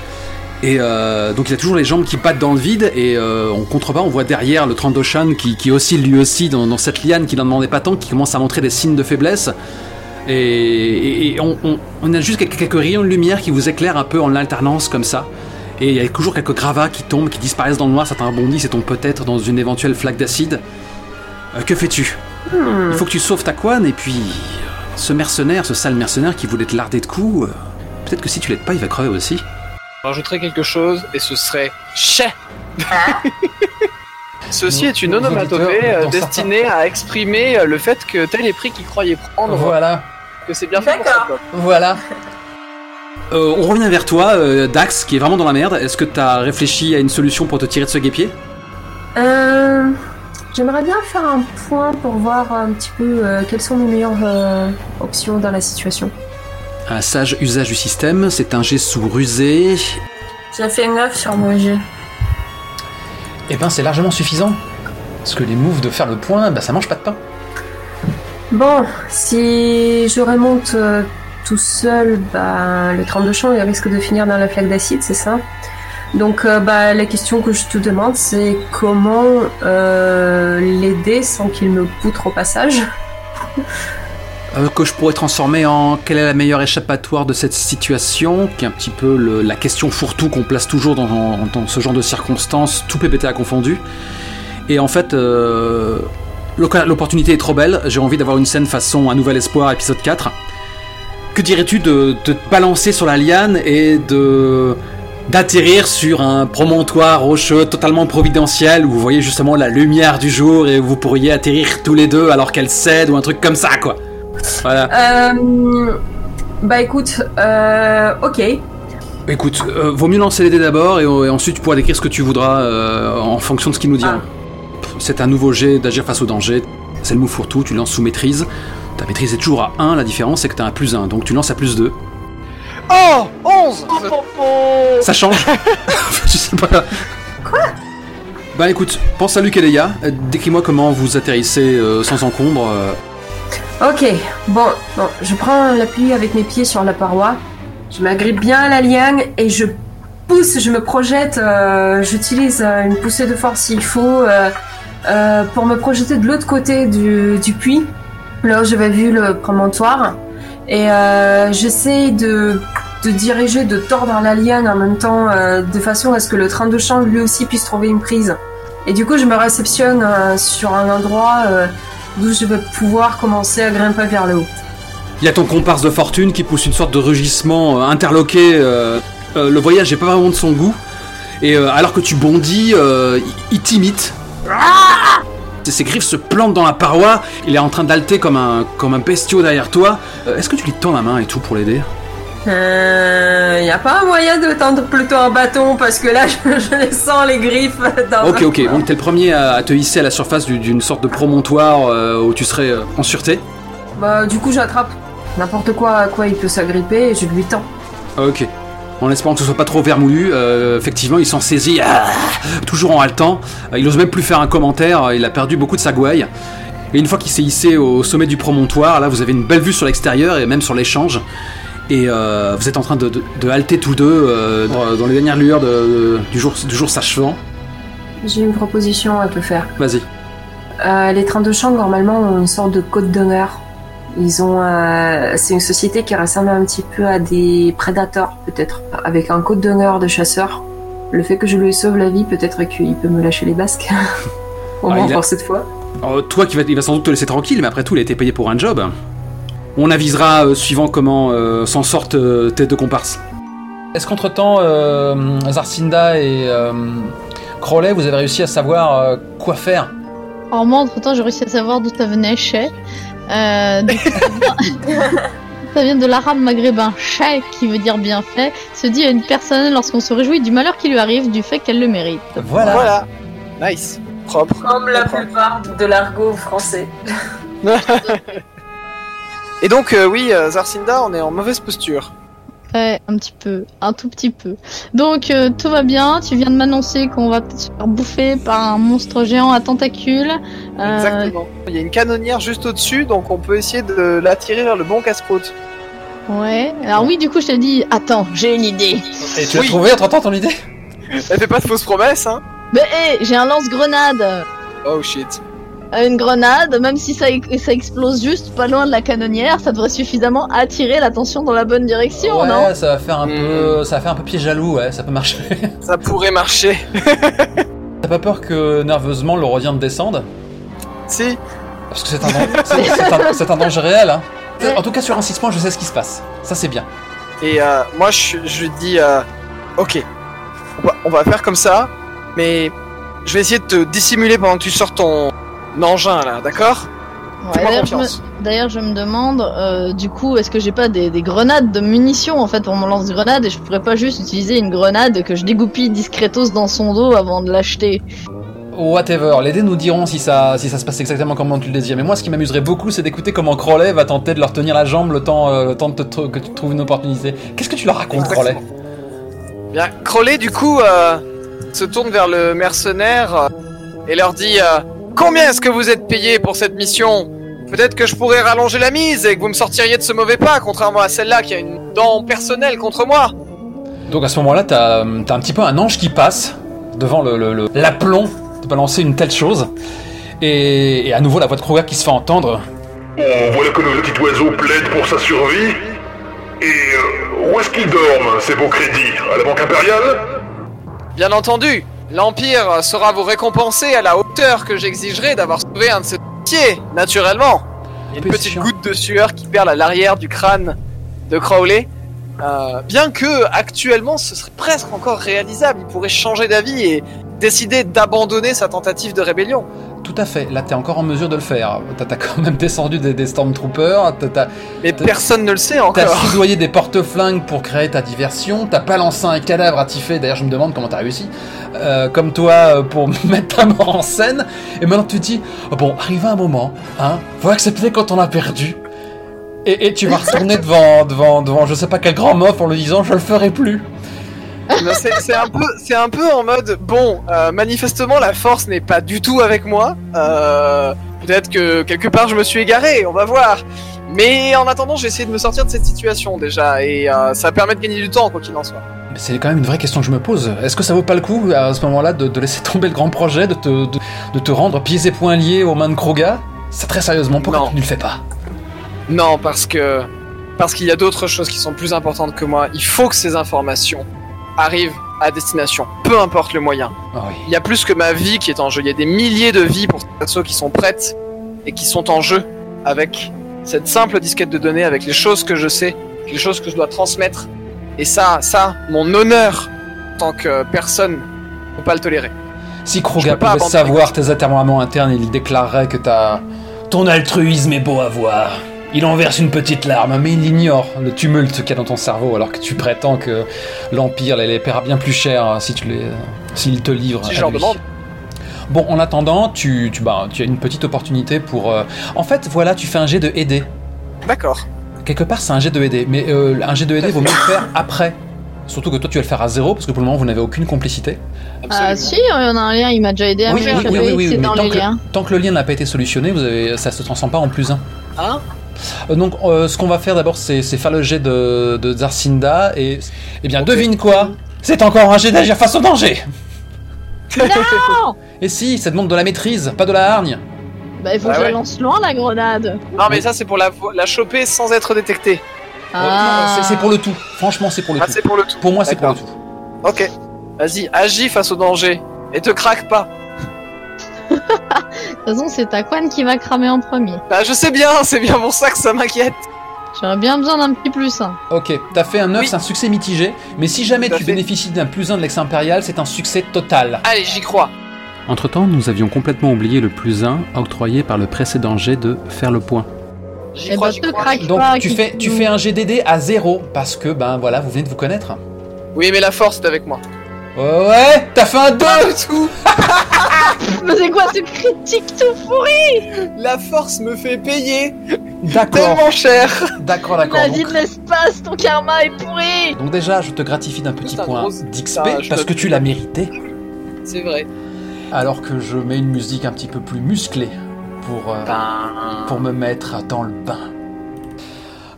Et euh, donc il a toujours les jambes qui battent dans le vide et euh, en contrebas on voit derrière le Trandoshan qui, qui oscille lui aussi dans, cette liane qui n'en demandait pas tant, qui commence à montrer des signes de faiblesse. Et, on, a juste quelques, rayons de lumière qui vous éclairent un peu en alternance comme ça. Et il y a toujours quelques gravats qui tombent, qui disparaissent dans le noir, certains rebondissent et tombent peut-être dans une éventuelle flaque d'acide. Euh, que fais-tu? Il faut que tu sauves ta couane et puis euh, ce mercenaire, ce sale mercenaire qui voulait te larder de coups, peut-être que si tu l'aides pas il va crever aussi. Je rajouterais quelque chose et ce serait chais. Ceci est une onomatopée euh, destinée à exprimer euh, le fait que tel est pris qu'il croyait prendre, Voilà. que c'est bien fait pour D'accord. ça. quoi. Voilà. Euh, on revient vers toi, euh, Dax, qui est vraiment dans la merde. Est-ce que t'as réfléchi à une solution pour te tirer de ce guépier? Euh, J'aimerais bien faire un point pour voir un petit peu euh, quelles sont mes meilleures euh, options dans la situation. Un sage usage du système, c'est un jet sous rusé. J'ai fait 9 sur mon jet. Eh ben, c'est largement suffisant. Parce que les moves de faire le point, bah ça mange pas de pain. Bon, si je remonte euh, tout seul, bah, le 32 champ, il risque de finir dans la flaque d'acide, c'est ça? Donc, euh, bah, la question que je te demande, c'est comment euh, l'aider sans qu'il me poutre au passage? Euh, que je pourrais transformer en quelle est la meilleure échappatoire de cette situation, qui est un petit peu la question fourre-tout qu'on place toujours dans, ce genre de circonstances, tout PPTA confondu. Et en fait, euh, l'opportunité est trop belle, j'ai envie d'avoir une scène façon Un Nouvel Espoir, épisode 4. Que dirais-tu de, de te balancer sur la liane et de d'atterrir sur un promontoire rocheux totalement providentiel où vous voyez justement la lumière du jour et vous pourriez atterrir tous les deux alors qu'elle cède ou un truc comme ça quoi. Voilà. Euh, Bah écoute, euh, ok. Écoute, euh, vaut mieux lancer les dés d'abord et, et ensuite tu pourras décrire ce que tu voudras euh, en fonction de ce qu'il nous dira. C'est un nouveau jet d'agir face au danger. C'est le move fourre-tout, tu lances sous maîtrise. Ta maîtrise est toujours à 1, la différence c'est que tu as un plus 1, donc tu lances à plus 2. Oh 11 Ça change Je sais pas. Bah écoute, pense à Luc et Leia. Euh, Décris-moi comment vous atterrissez euh, sans encombre. Ok, bon, je prends l'appui avec mes pieds sur la paroi, je m'agrippe bien à la liane et je pousse, je me projette, euh, j'utilise euh, une poussée de force s'il faut euh, pour me projeter de l'autre côté du, puits, là où j'avais vu le promontoire, et j'essaie de, de diriger, de tordre la liane en même temps, de façon à ce que le train de champ lui aussi puisse trouver une prise. Et du coup, je me réceptionne sur un endroit d'où je vais pouvoir commencer à grimper vers le haut. Il y a ton comparse de fortune qui pousse une sorte de rugissement euh, interloqué. euh, euh, le voyage n'est pas vraiment de son goût. Et alors que tu bondis, il- t'imite. Ses- griffes se plantent dans la paroi. Il est en train d'halter comme un, comme un bestiau derrière toi. Est-ce que tu lui tends la main et tout pour l'aider? Euh, y a pas un moyen de tendre plutôt un bâton parce que là, je, je les sens les griffes dans Ok, ok. Donc t'es le premier à, à te hisser à la surface du- d'une sorte de promontoire euh, où tu serais euh, en sûreté. Bah, du coup, j'attrape n'importe quoi à quoi il peut s'agripper et je lui tends. Ok. En espérant que ce soit pas trop vermoulu, euh, effectivement, il s'en saisit, ah, toujours en haletant. Euh, Il ose même plus faire un commentaire, il a perdu beaucoup de sa gouaille. Et une fois qu'il s'est hissé au sommet du promontoire, là, vous avez une belle vue sur l'extérieur et même sur l'échange. Et euh, vous êtes en train de, de, de halter tous deux euh, dans, dans les dernières lueurs de- du jour, du jour s'achevant. J'ai une proposition à te faire. Vas-y. Euh, les trains de champ, normalement, ont une sorte de code d'honneur. Ils ont, c'est une société qui ressemble un petit peu à des prédateurs, peut-être, avec un code d'honneur de chasseur. Le fait que je lui sauve la vie, peut-être qu'il peut me lâcher les basques. Au Ah, moins a- pour cette fois. Euh, toi qui va, il va sans doute te laisser tranquille, mais après tout, il a été payé pour un job. On avisera euh, suivant comment euh, s'en sortent euh, tes deux comparses. Est-ce qu'entre-temps, euh, Zarcinda et euh, Crowley, vous avez réussi à savoir euh, quoi faire? Alors moi, entre-temps, j'ai réussi à savoir d'où ça venait, chez. Euh, donc, ça, vient... de l'arabe maghrébin chay, qui veut dire bien fait, se dit à une personne lorsqu'on se réjouit du malheur qui lui arrive, du fait qu'elle le mérite. Voilà. Voilà. Nice. Propre. Comme la Propre. plupart de l'argot français. Et donc, euh, oui, euh, Zarcinda, on est en mauvaise posture. Ouais, un petit peu, un tout petit peu. Donc euh, tout va bien, tu viens de m'annoncer qu'on va peut-être se faire bouffer par un monstre géant à tentacules. Euh, Exactement. Il y a une canonnière juste au-dessus, donc on peut essayer de l'attirer vers le bon casse-croûte. Ouais. Alors oui, du coup, je t'ai dit, attends, j'ai une idée. Et tu l'as Oui. trouvé entre-temps ton idée Elle fait pas de fausses promesses, hein Mais hé, j'ai un lance-grenade. Oh shit. Une grenade, même si ça, ça explose juste pas loin de la canonnière, ça devrait suffisamment attirer l'attention dans la bonne direction, non? ça va faire un peu, ça va faire un peu pied jaloux, ouais, ça peut marcher. Ça pourrait marcher. T'as pas peur que nerveusement le rodien te descende? Si. Parce que c'est un, dan- c'est- c'est un, c'est un danger réel. Hein. En tout cas, sur un 6 points, je sais ce qui se passe. Ça, c'est bien. Et euh, moi, je, je dis, euh, ok, on va, on va faire comme ça, mais je vais essayer de te dissimuler pendant que tu sors ton engin là, d'accord Ouais, D'ailleurs, je, confiance. me... d'ailleurs, je me demande, euh, du coup, est-ce que j'ai pas des, des grenades de munitions en fait pour mon lance-grenade et je pourrais pas juste utiliser une grenade que je dégoupille discretos dans son dos avant de l'acheter Whatever, les dés nous diront si ça, si ça se passe exactement comme tu le désires. Mais moi, ce qui m'amuserait beaucoup, c'est d'écouter comment Crowley va tenter de leur tenir la jambe le temps, euh, le temps de te que tu trouves une opportunité. Qu'est-ce que tu leur racontes, Crowley? Bien, Crowley, du coup, euh, se tourne vers le mercenaire euh, et leur dit euh, Combien est-ce que vous êtes payé pour cette mission? Peut-être que je pourrais rallonger la mise et que vous me sortiriez de ce mauvais pas, contrairement à celle-là qui a une dent personnelle contre moi. Donc à ce moment-là, t'as as un petit peu un ange qui passe devant le- le- le- l'aplomb de balancer une telle chose. Et, et à nouveau, la voix de Kruger qui se fait entendre. Bon, voilà que nos petits oiseaux plaident pour sa survie. Et euh, où est-ce qu'ils dorment, ces beaux crédits? À la Banque Impériale? Bien entendu, l'Empire saura vous récompenser à la hauteur que j'exigerai d'avoir sauvé un de ses pieds, naturellement. Il y a une petite chiant. goutte de sueur qui perle à l'arrière du crâne de Crowley. Euh, bien que actuellement ce serait presque encore réalisable, il pourrait changer d'avis et décider d'abandonner sa tentative de rébellion. Tout à fait, là t'es encore en mesure de le faire. T'as t'as quand même descendu des, des Stormtroopers, t'as- t'as Mais T'as- personne ne le sait t'as encore. soudoyé des porte-flingues pour créer ta diversion, t'as balancé un cadavre à Tiffé, d'ailleurs je me demande comment t'as réussi, euh, comme toi euh, pour mettre ta mort en scène, et maintenant tu te dis, oh bon, arrive un moment, hein, faut accepter quand on a perdu, et, et tu vas retourner devant, devant, devant je sais pas quel grand mof en lui disant je le ferai plus. C'est un peu, c'est un peu en mode bon. euh, manifestement, la force n'est pas du tout avec moi. Euh, Peut-être que quelque part je me suis égaré. On va voir. Mais en attendant, j'ai essayé de me sortir de cette situation déjà, et euh, ça permet de gagner du temps quoi qu'il en soit. C'est quand même une vraie question que je me pose. Est-ce que ça vaut pas le coup, à ce moment-là, de, de laisser tomber le grand projet, de te, de, de te rendre pieds et poings liés aux mains de Kroga? C'est très sérieusement, pourquoi Non. tu ne le fais pas? Non, parce que parce qu'il y a d'autres choses qui sont plus importantes que moi. Il faut que ces informations arrivent à destination, peu importe le moyen. Ah oui. Il y a plus que ma vie qui est en jeu. Il y a des milliers de vies pour ceux qui sont prêtes et qui sont en jeu avec cette simple disquette de données, avec les choses que je sais, les choses que je dois transmettre. Et ça, ça, mon honneur en tant que personne, ne peut pas le tolérer. Si pas pouvait savoir tes atermoiements internes, il déclarerait que ta... ton altruisme est beau à voir. Il en verse une petite larme, mais il ignore le tumulte qu'il y a dans ton cerveau, alors que tu prétends que l'Empire les, les paiera bien plus cher euh, si tu les, s'il te livre. Si à je leur lui. demande. Bon, en attendant, tu, tu, bah, tu as une petite opportunité pour. euh, En fait, voilà, tu fais un jet de aider. D'accord. Quelque part, c'est un jet de aider, mais euh, un jet de aider vaut mieux le faire après. Surtout que toi, tu vas le faire à zéro, parce que pour le moment, vous n'avez aucune complicité. Absolument. Ah si, il y en a un lien, il m'a déjà aidé à Oui, faire, oui, oui, oui, oui, mais dans tant les que, liens. tant que le lien n'a pas été solutionné, vous avez, ça se transforme pas en plus 1. Hein? Donc, euh, ce qu'on va faire d'abord, c'est c'est faire le jet de, de Zarcinda, et. Eh bien, devine quoi C'est encore un jet d'agir face au danger Non Et si, ça demande de la maîtrise, pas de la hargne Bah il faut Ah que je ouais. lance loin la grenade. Non, mais ça, c'est pour la, la choper sans être détecté. Euh, non, c'est- C'est pour le tout. Franchement, c'est pour le Ah, tout. c'est pour le tout. Pour moi, c'est pour le tout. Ok. Vas-y, agis face au danger. Et te craque pas. De toute façon, c'est ta Quan qui va cramer en premier. Bah, je sais bien, c'est bien pour ça que ça m'inquiète. J'aurais bien besoin d'un petit plus. hein. Ok, t'as fait un 9, Oui. c'est un succès mitigé, mais si jamais tu fait. bénéficies d'un plus 1 de l'ex-impérial, c'est un succès total. Allez, j'y crois. Entre-temps, nous avions complètement oublié le plus 1 octroyé par le précédent jet de faire le point. J'y Eh crois, ben, j'y crois. Donc pas. tu fais, tu fais un GDD à 0, parce que, ben voilà, vous venez de vous connaître. Oui, mais la force est avec moi. Ouais, t'as fait un 2 Pas du tout. Mais c'est quoi ce critique tout pourri? La force me fait payer D'accord, tellement cher. d'accord, d'accord. La vie de l'espace, ton karma est pourri Donc déjà, je te gratifie d'un petit C'est un point gros- d'XP, je parce que tu l'as mérité. C'est vrai. Alors que je mets une musique un petit peu plus musclée pour, euh, pour me mettre dans le bain.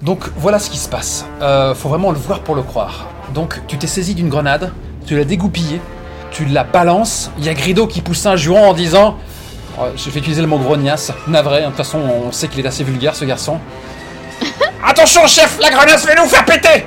Donc voilà ce qui se passe. Euh, faut vraiment le voir pour le croire. Donc tu t'es saisi d'une grenade, tu l'as dégoupillée, tu la balances. Il y a Grido qui pousse un juron en disant Oh, J'ai fait utiliser le mot grognasse. Navré, hein, de toute façon on sait qu'il est assez vulgaire ce garçon. Attention, chef, la grenade va nous faire péter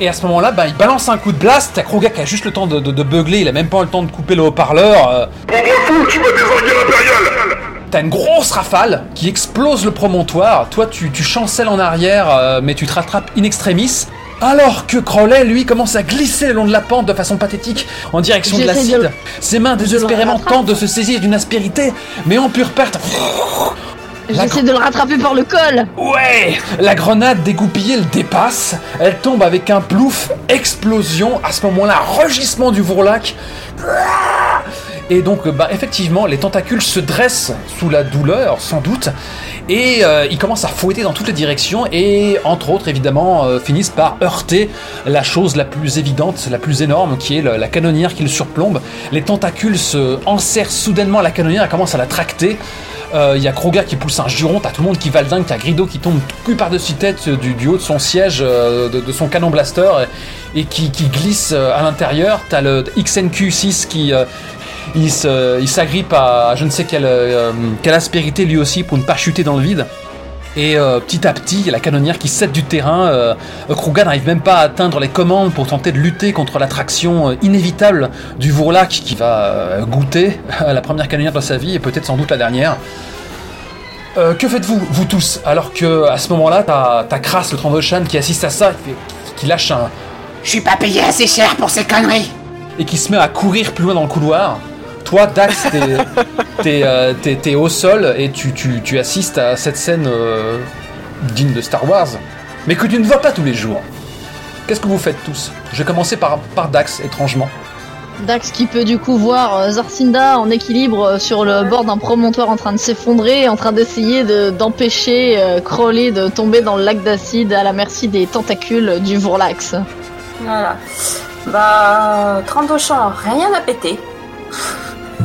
Et à ce moment-là, bah, il balance un coup de blast. T'as Kroga qui a juste le temps de, de, de beugler, il a même pas le temps de couper le haut-parleur. euh, Contre-fou, tu vas désinguer l'impérial T'as une grosse rafale qui explose le promontoire. Toi, tu, tu chancelles en arrière, euh, mais tu te rattrapes in extremis. Alors que Crowley, lui, commence à glisser le long de la pente de façon pathétique en direction de l'acide. Ses mains désespérément tentent de se saisir d'une aspérité, mais en pure perte. J'essaie de le rattraper par le col Ouais La grenade dégoupillée le dépasse, elle tombe avec un plouf, explosion, à ce moment-là, rugissement du vourlac. Et donc, bah, effectivement, les tentacules se dressent sous la douleur, sans doute, et euh, ils commencent à fouetter dans toutes les directions, et entre autres, évidemment, euh, finissent par heurter la chose la plus évidente, la plus énorme, qui est la canonnière qui le surplombe. Les tentacules se enserrent soudainement la canonnière et commencent à la tracter. Euh, Il y a Kroga qui pousse un juron, t'as tout le monde qui va le dingue, t'as Grido qui tombe cul par-dessus tête du, haut de son siège, de, son canon blaster, et, qui, glisse à l'intérieur. T'as le XNQ6 qui... il s'agrippe à je ne sais quelle, euh, quelle aspérité lui aussi pour ne pas chuter dans le vide. Et euh, petit à petit, il y a la canonnière qui cède du terrain. Euh, Kruga n'arrive même pas à atteindre les commandes pour tenter de lutter contre l'attraction inévitable du Vourlac qui va goûter à la première canonnière de sa vie et peut-être sans doute la dernière. Euh, que faites-vous, vous tous Alors que à ce moment-là, t'as Kras, le Trandoshan, qui assiste à ça, qui, qui lâche un, Je suis pas payé assez cher pour ces conneries. et qui se met à courir plus loin dans le couloir. Toi, Dax, t'es, t'es, euh, t'es- au sol et tu, tu- tu assistes à cette scène euh, digne de Star Wars, mais que tu ne vois pas tous les jours. Qu'est-ce que vous faites tous? Je vais commencer par, par Dax, étrangement. Dax qui peut du coup voir euh, Zarcinda en équilibre sur le bord d'un promontoire en train de s'effondrer, en train d'essayer de- d'empêcher euh, Crowley de tomber dans le lac d'acide à la merci des tentacules du Vourlax. Voilà. Bah, 30 au champ, rien à péter.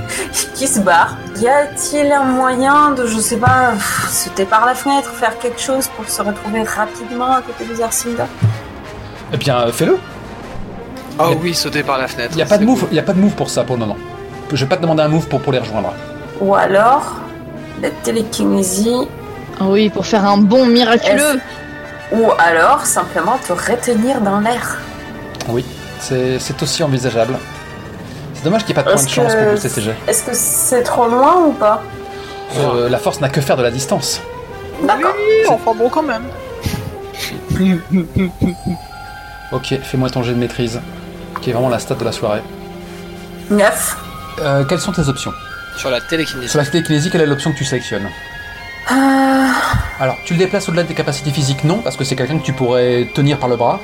qui se barre. Y a-t-il un moyen de, je sais pas, pff, sauter par la fenêtre, faire quelque chose pour se retrouver rapidement à côté de Zarcinda Eh bien, euh, fais-le. Oh a- oui, sauter par la fenêtre. Il n'y a pas de move, cool. il y a pas de move pour ça pour le moment. Je vais pas te demander un move pour, pour les rejoindre. Ou alors, la télékinésie, Ah Oui, pour faire un bond miraculeux. ou alors simplement te retenir dans l'air. Oui, c'est c'est aussi envisageable. C'est dommage qu'il n'y ait pas de point de Est-ce chance que- pour le CCG. Est-ce que c'est trop loin ou pas Euh, la force n'a que faire de la distance. D'accord. Oui, enfin bon quand même. Ok, fais-moi ton jet de maîtrise, qui est vraiment la stat de la soirée. 9. Euh, quelles sont tes options Sur la télékinésie. Sur la télékinésie, quelle est l'option que tu sélectionnes Euh, Alors, tu le déplaces au-delà de tes capacités physiques Non, parce que c'est quelqu'un que tu pourrais tenir par le bras.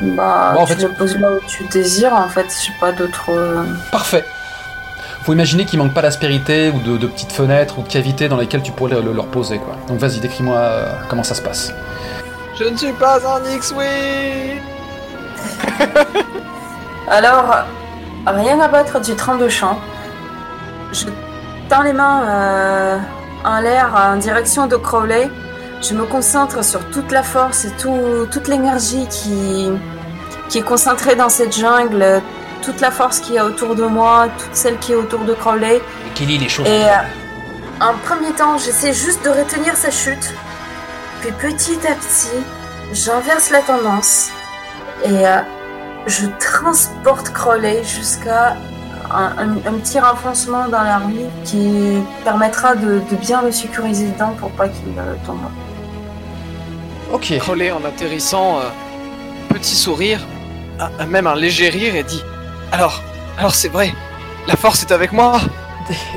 Bah, Bon, en tu fait- le poses là où tu désires, en fait, j'ai pas d'autre... euh, Parfait. Faut imaginer qu'il manque pas d'aspérité ou de, de petites fenêtres ou de cavités dans lesquelles tu pourrais le, le- le reposer, quoi. Donc vas-y, décris-moi euh, comment ça se passe. Je ne suis pas un X-Wing Alors, rien à battre du train de champ. Je tends les mains euh, en l'air en direction de Crowley. Je me concentre sur toute la force et tout- toute l'énergie qui, qui est concentrée dans cette jungle, toute la force qui est autour de moi, toute celle qui est autour de Crowley. Kelly, les choses. Et euh, en premier temps, j'essaie juste de retenir sa chute. Puis petit à petit, j'inverse la tendance. Et euh, je transporte Crowley jusqu'à un, un- un petit renfoncement dans la rue qui permettra de, de bien le sécuriser dedans pour pas qu'il euh, tombe. Ok. Crowley en atterrissant, euh, petit sourire, un- même un léger rire et dit Alors, alors c'est vrai, la force est avec moi.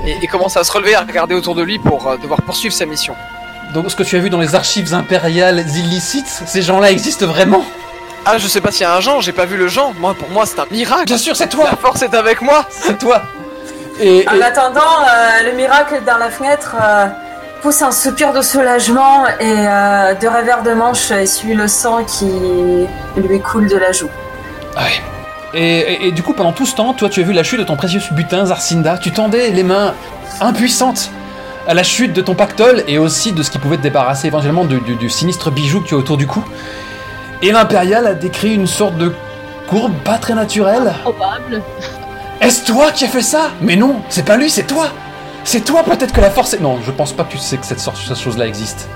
Et, et commence à se relever, à regarder autour de lui pour euh, devoir poursuivre sa mission. Donc ce que tu as vu dans les archives impériales illicites, ces gens-là existent vraiment? Ah, je sais pas s'il y a un Jean, j'ai pas vu le Jean, moi pour moi c'est un miracle. Bien sûr, c'est toi. La force est avec moi. C'est toi. Et, et- En attendant, euh, le miracle dans la fenêtre euh, pousse un soupir de soulagement et euh, de revers de manche essuie le sang qui lui coule de la joue. Ouais. Et, et- et du coup, pendant tout ce temps, toi, tu as vu la chute de ton précieux butin, Zarcinda. Tu tendais les mains impuissantes à la chute de ton pactole et aussi de ce qui pouvait te débarrasser éventuellement du, du- du sinistre bijou que tu as autour du cou. Et l'impérial a décrit une sorte de courbe pas très naturelle. Probable. Est-ce toi qui as fait ça? Mais non, c'est pas lui, c'est toi. C'est toi peut-être que la force est... Non, je pense pas que tu sais que cette, sorte, cette chose-là existe.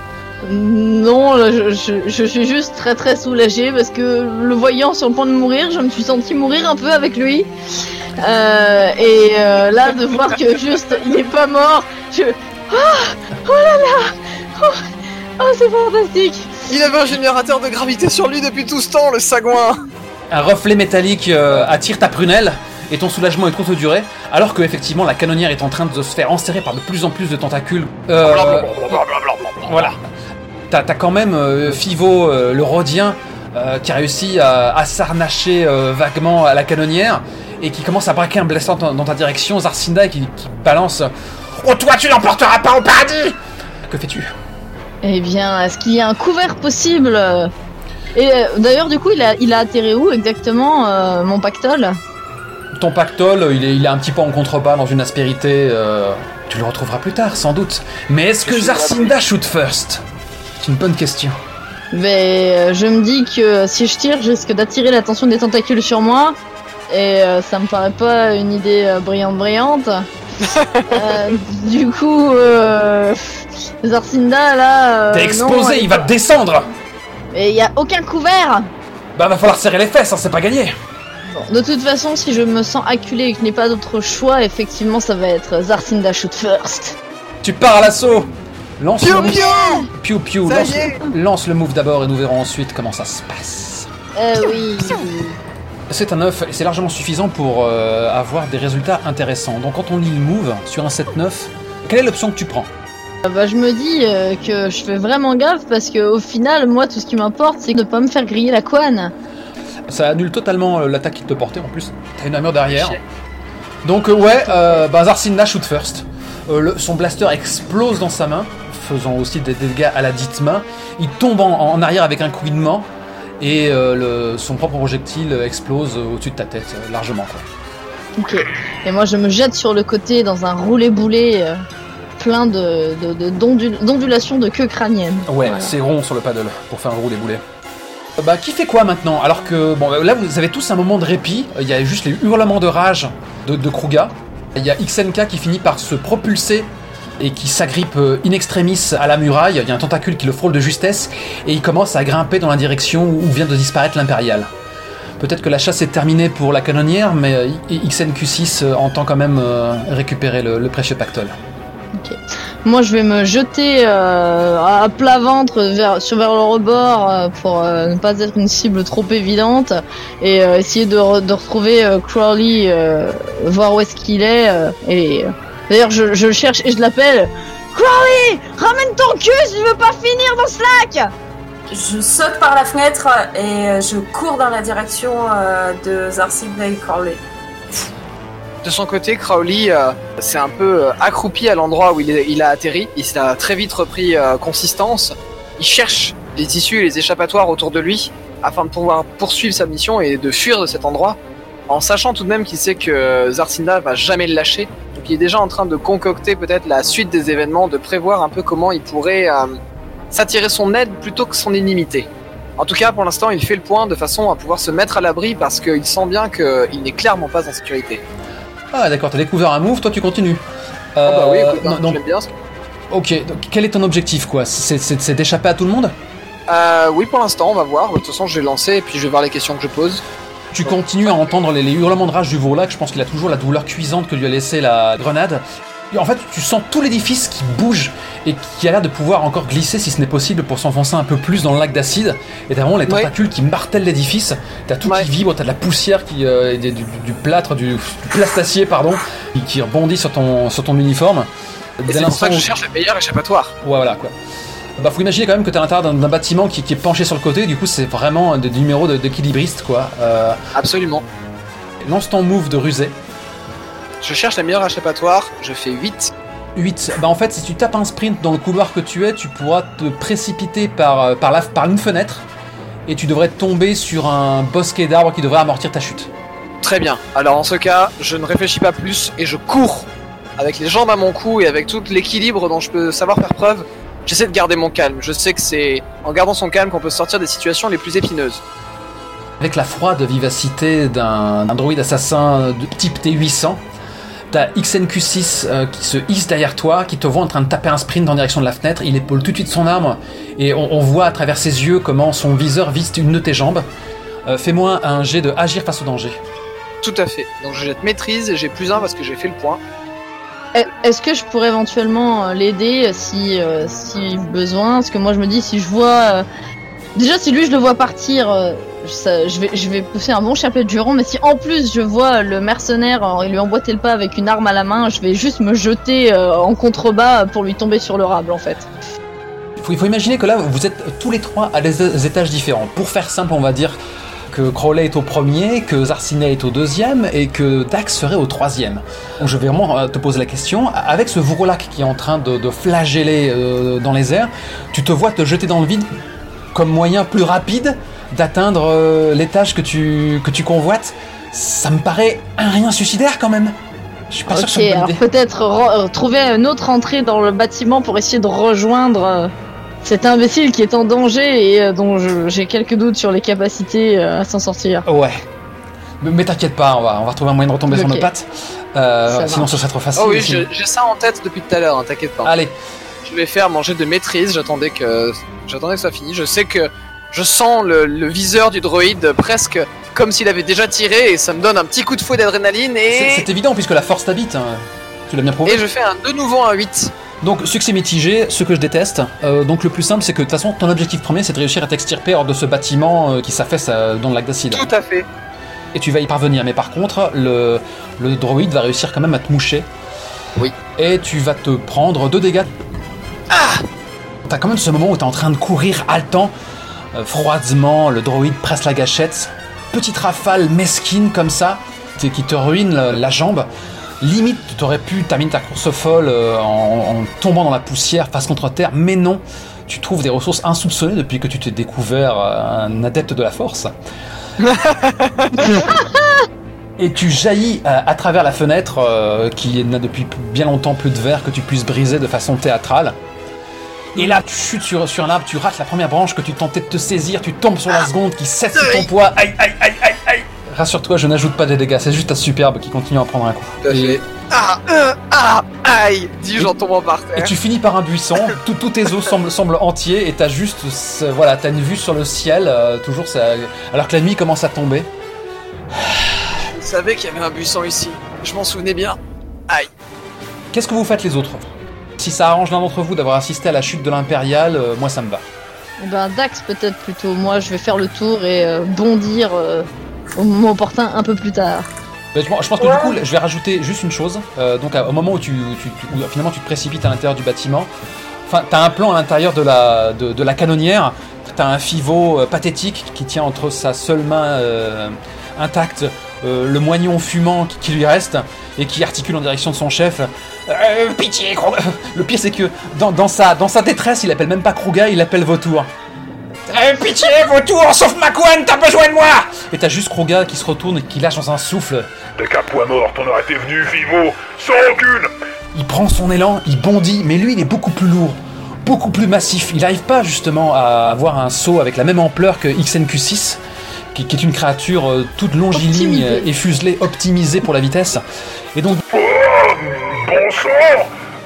Non, je, je- je suis juste très très soulagée parce que le voyant sur le point de mourir, je me suis sentie mourir un peu avec lui. Euh, et euh, là, de voir que juste il est pas mort, je. Ah Oh là là Oh, oh, c'est fantastique Il avait un générateur de gravité sur lui depuis tout ce temps, le sagouin Un reflet métallique euh, attire ta prunelle et ton soulagement est courte durée, alors que effectivement la canonnière est en train de se faire enserrer par de plus en plus de tentacules. Euh, voilà. T'as quand même euh, Fivo, euh, le Rhodien, euh, qui a réussi à, s'arnacher vaguement à la canonnière et qui commence à braquer un blessant dans, ta direction, Zarcinda, et qui, balance Oh, toi, tu n'emporteras pas au paradis! Que fais-tu? Eh bien, est-ce qu'il y a un couvert possible? Et d'ailleurs, du coup, il a, il a atterri où exactement, mon pactole Ton pactole, il est, il est un petit peu en contrebas dans une aspérité. euh, tu le retrouveras plus tard, sans doute. Mais est-ce que Zarcinda shoot first? C'est une bonne question. Mais euh, je me dis que si je tire, je risque d'attirer l'attention des tentacules sur moi. Et euh, ça me paraît pas une idée euh, brillante brillante. Euh, du coup, euh, Zarcinda là. euh, T'es non, exposé, elle- il va te descendre Et il y a aucun couvert. Bah va falloir serrer les fesses, hein, c'est pas gagné de toute façon, si je me sens acculé et que je n'ai pas d'autre choix, effectivement, ça va être Zarcinda shoot first. Tu pars à l'assaut Lance Piou le move. piou, Ça lance, y est lance le move d'abord et nous verrons ensuite comment ça se passe. Euh, oui. C'est un 9 et c'est largement suffisant pour euh, avoir des résultats intéressants. Donc quand on lit le move sur un 7-9, quelle est l'option que tu prends? Bah, je me dis euh, que je fais vraiment gaffe parce que au final, moi, tout ce qui m'importe, c'est de pas me faire griller la couane. Ça annule totalement euh, l'attaque qui te portait en plus. T'as une armure derrière. Donc euh, ouais, euh, bah, Zarcinda shoot first. Euh, le- son blaster explose dans sa main, faisant aussi des dégâts à la dite main. Il tombe en, en arrière avec un couinement et euh, le- son propre projectile explose au-dessus de ta tête, euh, largement. Quoi. Ok. Et moi, je me jette sur le côté dans un roulé-boulé euh, plein de, de, de- d'ondul- d'ondulations de queue crânienne. Ouais, Voilà. c'est rond sur le paddle pour faire un boulets. Bah, qui fait quoi maintenant Alors que, bon, là, vous avez tous un moment de répit. Il y a juste les hurlements de rage de, Kruga. Il y a XNK qui finit par se propulser et qui s'agrippe euh, in extremis à la muraille. Il y a un tentacule qui le frôle de justesse et il commence à grimper dans la direction où vient de disparaître l'impérial. Peut-être que la chasse est terminée pour la canonnière, mais euh, I- XNQ6 euh, entend quand même euh, récupérer le précieux pactole. Moi, je vais me jeter euh, à plat ventre vers, sur vers le rebord euh, pour euh, ne pas être une cible trop évidente et essayer de, de retrouver Crowley, voir où est-ce qu'il est. et d'ailleurs, je, je le cherche et je l'appelle. Crowley, ramène ton cul si tu veux pas finir dans ce lac. Je saute par la fenêtre et je cours dans la direction de Zarsig et Corley. De son côté, Crowley euh, s'est un peu euh, accroupi à l'endroit où il, a atterri. Il a très vite repris euh, consistance. Il cherche les issues et les échappatoires autour de lui afin de pouvoir poursuivre sa mission et de fuir de cet endroit. En sachant tout de même qu'il sait que Zarcinda va jamais le lâcher. Donc il est déjà en train de concocter peut-être la suite des événements, de prévoir un peu comment il pourrait euh, s'attirer son aide plutôt que son inimité. En tout cas, pour l'instant, il fait le point de façon à pouvoir se mettre à l'abri parce qu'il sent bien qu'il n'est clairement pas en sécurité. Ah, d'accord, t'as découvert un move, toi tu continues. Ah bah oui, Euh, écoute, non, hein, donc, j'aime bien. ce- ok, donc, quel est ton objectif quoi? C'est d'échapper à tout le monde? Euh, oui, pour l'instant, on va voir. De toute façon, je vais lancer et puis je vais voir les questions que je pose. Tu continues à entendre les, les hurlements de rage du Vourlac, je pense qu'il a toujours la douleur cuisante que lui a laissé la grenade. En fait, tu sens tout l'édifice qui bouge et qui a l'air de pouvoir encore glisser si ce n'est possible pour s'enfoncer un peu plus dans le lac d'acide. Et t'as vraiment les Ouais. tentacules qui martèlent l'édifice, t'as tout Ouais. qui vibre, t'as de la poussière qui, euh, du, du- du plâtre, du, du plastacier, pardon, qui, qui rebondit sur ton, sur ton uniforme. C'est pour ça que je cherche le meilleur échappatoire. Ouais, voilà quoi. Bah, faut imaginer quand même que t'es à l'intérieur d'un bâtiment qui, qui est penché sur le côté, du coup, c'est vraiment des numéros de- d'équilibriste quoi. Euh, Absolument. lance ton move de rusé. Je cherche le meilleur échappatoire. Je fais 8. 8. Bah en fait, si tu tapes un sprint dans le couloir que tu es, tu pourras te précipiter par, euh, par, la, par une fenêtre et tu devrais tomber sur un bosquet d'arbres qui devrait amortir ta chute. Très bien. Alors, en ce cas, je ne réfléchis pas plus et je cours avec les jambes à mon cou et avec tout l'équilibre dont je peux savoir faire preuve. J'essaie de garder mon calme. Je sais que c'est en gardant son calme qu'on peut sortir des situations les plus épineuses. Avec la froide vivacité d'un d'un droïde assassin de type T800, t'as XNQ6 euh, qui se hisse derrière toi, qui te voit en train de taper un sprint en direction de la fenêtre. Il épaule tout de suite son arme et on, on voit à travers ses yeux comment son viseur vise une de tes jambes. Euh, Fais-moi un jet de agir face au danger. Tout à fait. Donc, je jette maîtrise et j'ai plus un parce que j'ai fait le point. Est- Est-ce que je pourrais éventuellement euh, l'aider si, euh, si besoin? Parce que moi je me dis si je vois... Déjà si lui je le vois partir, euh, je, vais, je vais pousser un bon chapelet de juron, mais si en plus je vois le mercenaire euh, lui emboîter le pas avec une arme à la main, je vais juste me jeter euh, en contrebas pour lui tomber sur le rable en fait. Il faut, imaginer que là, vous êtes tous les trois à des étages différents. Pour faire simple, on va dire que Crowley est au premier, que Zarcinet est au deuxième et que Dax serait au troisième. Je vais vraiment euh, te poser la question. Avec ce Vourlac qui est en train de, flageller dans les airs, tu te vois te jeter dans le vide comme moyen plus rapide d'atteindre euh, l'étage que tu, que tu convoites Ça me paraît un rien suicidaire quand même. Je suis pas sûr que ok, ce soit une bonne alors idée. peut-être re- trouver une autre entrée dans le bâtiment pour essayer de rejoindre euh, cet imbécile qui est en danger et euh, dont j'ai quelques doutes sur les capacités euh, à s'en sortir. Ouais. Mais, mais t'inquiète pas, on va, on va retrouver un moyen de retomber sur Ok. nos pattes. Euh, sinon, ce serait trop facile. Oh oui, j'ai ça en tête depuis tout à l'heure, hein, t'inquiète pas. Allez, Je vais faire manger de maîtrise. J'attendais que j'attendais que ça finisse. Je sais que je sens le, le viseur du droïde presque comme s'il avait déjà tiré et ça me donne un petit coup de fouet d'adrénaline c'est et c'est évident puisque la force t'habite. hein. Tu l'as bien prouvé. et je fais un de nouveau un 8. Donc, succès mitigé, ce que je déteste. Euh, donc, le plus simple, c'est que de toute façon, ton objectif premier, c'est de réussir à t'extirper hors de ce bâtiment euh, qui s'affaisse euh, dans le lac d'acide. Tout à fait. Et tu vas y parvenir. Mais par contre, le, le droïde va réussir quand même à te moucher. Oui. Et tu vas te prendre deux dégâts. Ah T'as quand même ce moment où t'es en train de courir haletant. Euh, froidement, le droïde presse la gâchette. Petite rafale mesquine comme ça, qui te ruine la, la jambe. Limite, tu aurais pu terminer ta course folle euh, en, en tombant dans la poussière face contre terre, mais non. tu trouves des ressources insoupçonnées depuis que tu t'es découvert euh, un adepte de la force. Et tu jaillis à travers la fenêtre qui n'a depuis bien longtemps plus de verre que tu puisses briser de façon théâtrale. Et là, tu chutes sur, sur un arbre, tu rates la première branche que tu tentais de te saisir, tu tombes sur la seconde qui cesse sous ton poids. Aïe, aïe, aïe, aïe, aïe. Rassure-toi, je n'ajoute pas des dégâts, c'est juste ta superbe qui continue à en prendre un coup. Et-. Ah, euh, ah, aïe Dis-je en tombant par Et terre. tu finis par un buisson, tout- tous tes os semblent, semblent entiers et t'as juste, ce- voilà, t'as une vue sur le ciel, euh, toujours ça, alors que la nuit commence à tomber. Je savais qu'il y avait un buisson ici. Je m'en souvenais bien. Aïe. Qu'est-ce que vous faites les autres? Si ça arrange l'un d'entre vous d'avoir assisté à la chute de l'Impérial, euh, moi ça me va. Ben Dax peut-être plutôt. Moi je vais faire le tour et euh, bondir euh, au moment opportun un peu plus tard. Ben, je, je pense que du coup, je vais rajouter juste une chose. Euh, donc, à- au moment où tu, tu- tu- où, finalement tu te précipites à l'intérieur du bâtiment, enfin, t'as un plan à l'intérieur de la, de, de la canonnière. T'as un pivot euh, pathétique qui tient entre sa seule main euh, intacte euh, le moignon fumant qui, qui lui reste et qui articule en direction de son chef. Euh, pitié, Le pire, c'est que dans, dans sa, dans sa détresse, il appelle même pas Kruga, il appelle Vautour. Euh, pitié, vautour, sauve ma couenne, t'as besoin de moi Et t'as juste Kruga qui se retourne et qui lâche dans un souffle Dès qu'à poids mort, t'en aurais été venu, Fivo, sans rancune Il prend son élan, il bondit, mais lui il est beaucoup plus lourd, beaucoup plus massif. Il n'arrive pas justement à avoir un saut avec la même ampleur que XNQ6, qui, qui est une créature euh, toute longiligne Optimisée. et fuselée, optimisée pour la vitesse. Et donc Oh,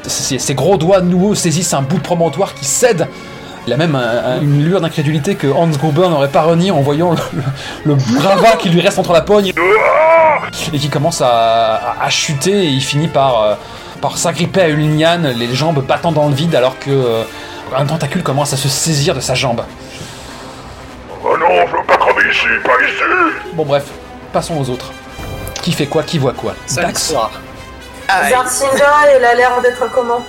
ses, ses gros doigts noueux saisissent un bout de promontoire qui cède. Il a même un- un- une lueur d'incrédulité que Hans Gruber n'aurait pas renié en voyant le, le, le gravat qui lui reste entre la poigne et qui commence à, à- à chuter et il finit par, euh, par s'agripper à une liane, les jambes battant dans le vide alors que euh, un tentacule commence à se saisir de sa jambe. Oh non, je veux pas crever ici, pas ici Bon bref, passons aux autres. Qui fait quoi, qui voit quoi Dax, Aïe. Zarcinda, elle a l'air d'être comment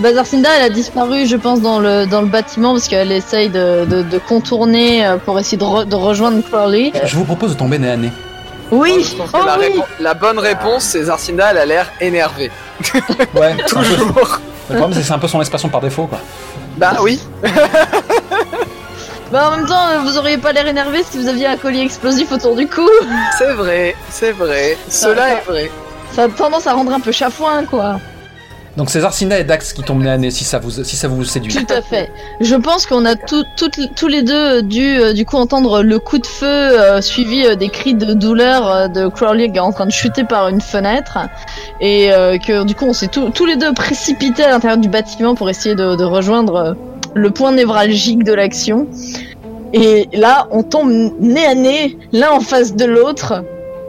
Bah Zarcinda elle a disparu je pense dans le, dans le bâtiment parce qu'elle essaye de, de, de contourner euh, pour essayer de, re- de rejoindre Crowley. je vous propose de tomber nez à nez. Oui, Je pense oh que la, oui. répo- la bonne réponse, c'est Zarcinda, elle a l'air énervée. Ouais, Toujours. Le problème c'est que c'est un peu son expression par défaut quoi. bah oui. Bah en même temps euh, vous auriez pas l'air énervé si vous aviez un collier explosif autour du cou. C'est vrai, c'est vrai. Cela est vrai. Ça a tendance à rendre un peu chafouin quoi. Donc c'est Zarcinda et Dax qui tombent nez à nez si ça vous, si ça vous séduit. Tout à fait. Je pense qu'on a tout- toutes- tous les deux dû euh, du coup entendre le coup de feu euh, suivi euh, des cris de douleur euh, de Crowley qui est en train de chuter par une fenêtre et euh, que du coup on s'est tous tous les deux précipités à l'intérieur du bâtiment pour essayer de, de rejoindre euh, le point névralgique de l'action. Et là on tombe nez à nez l'un en face de l'autre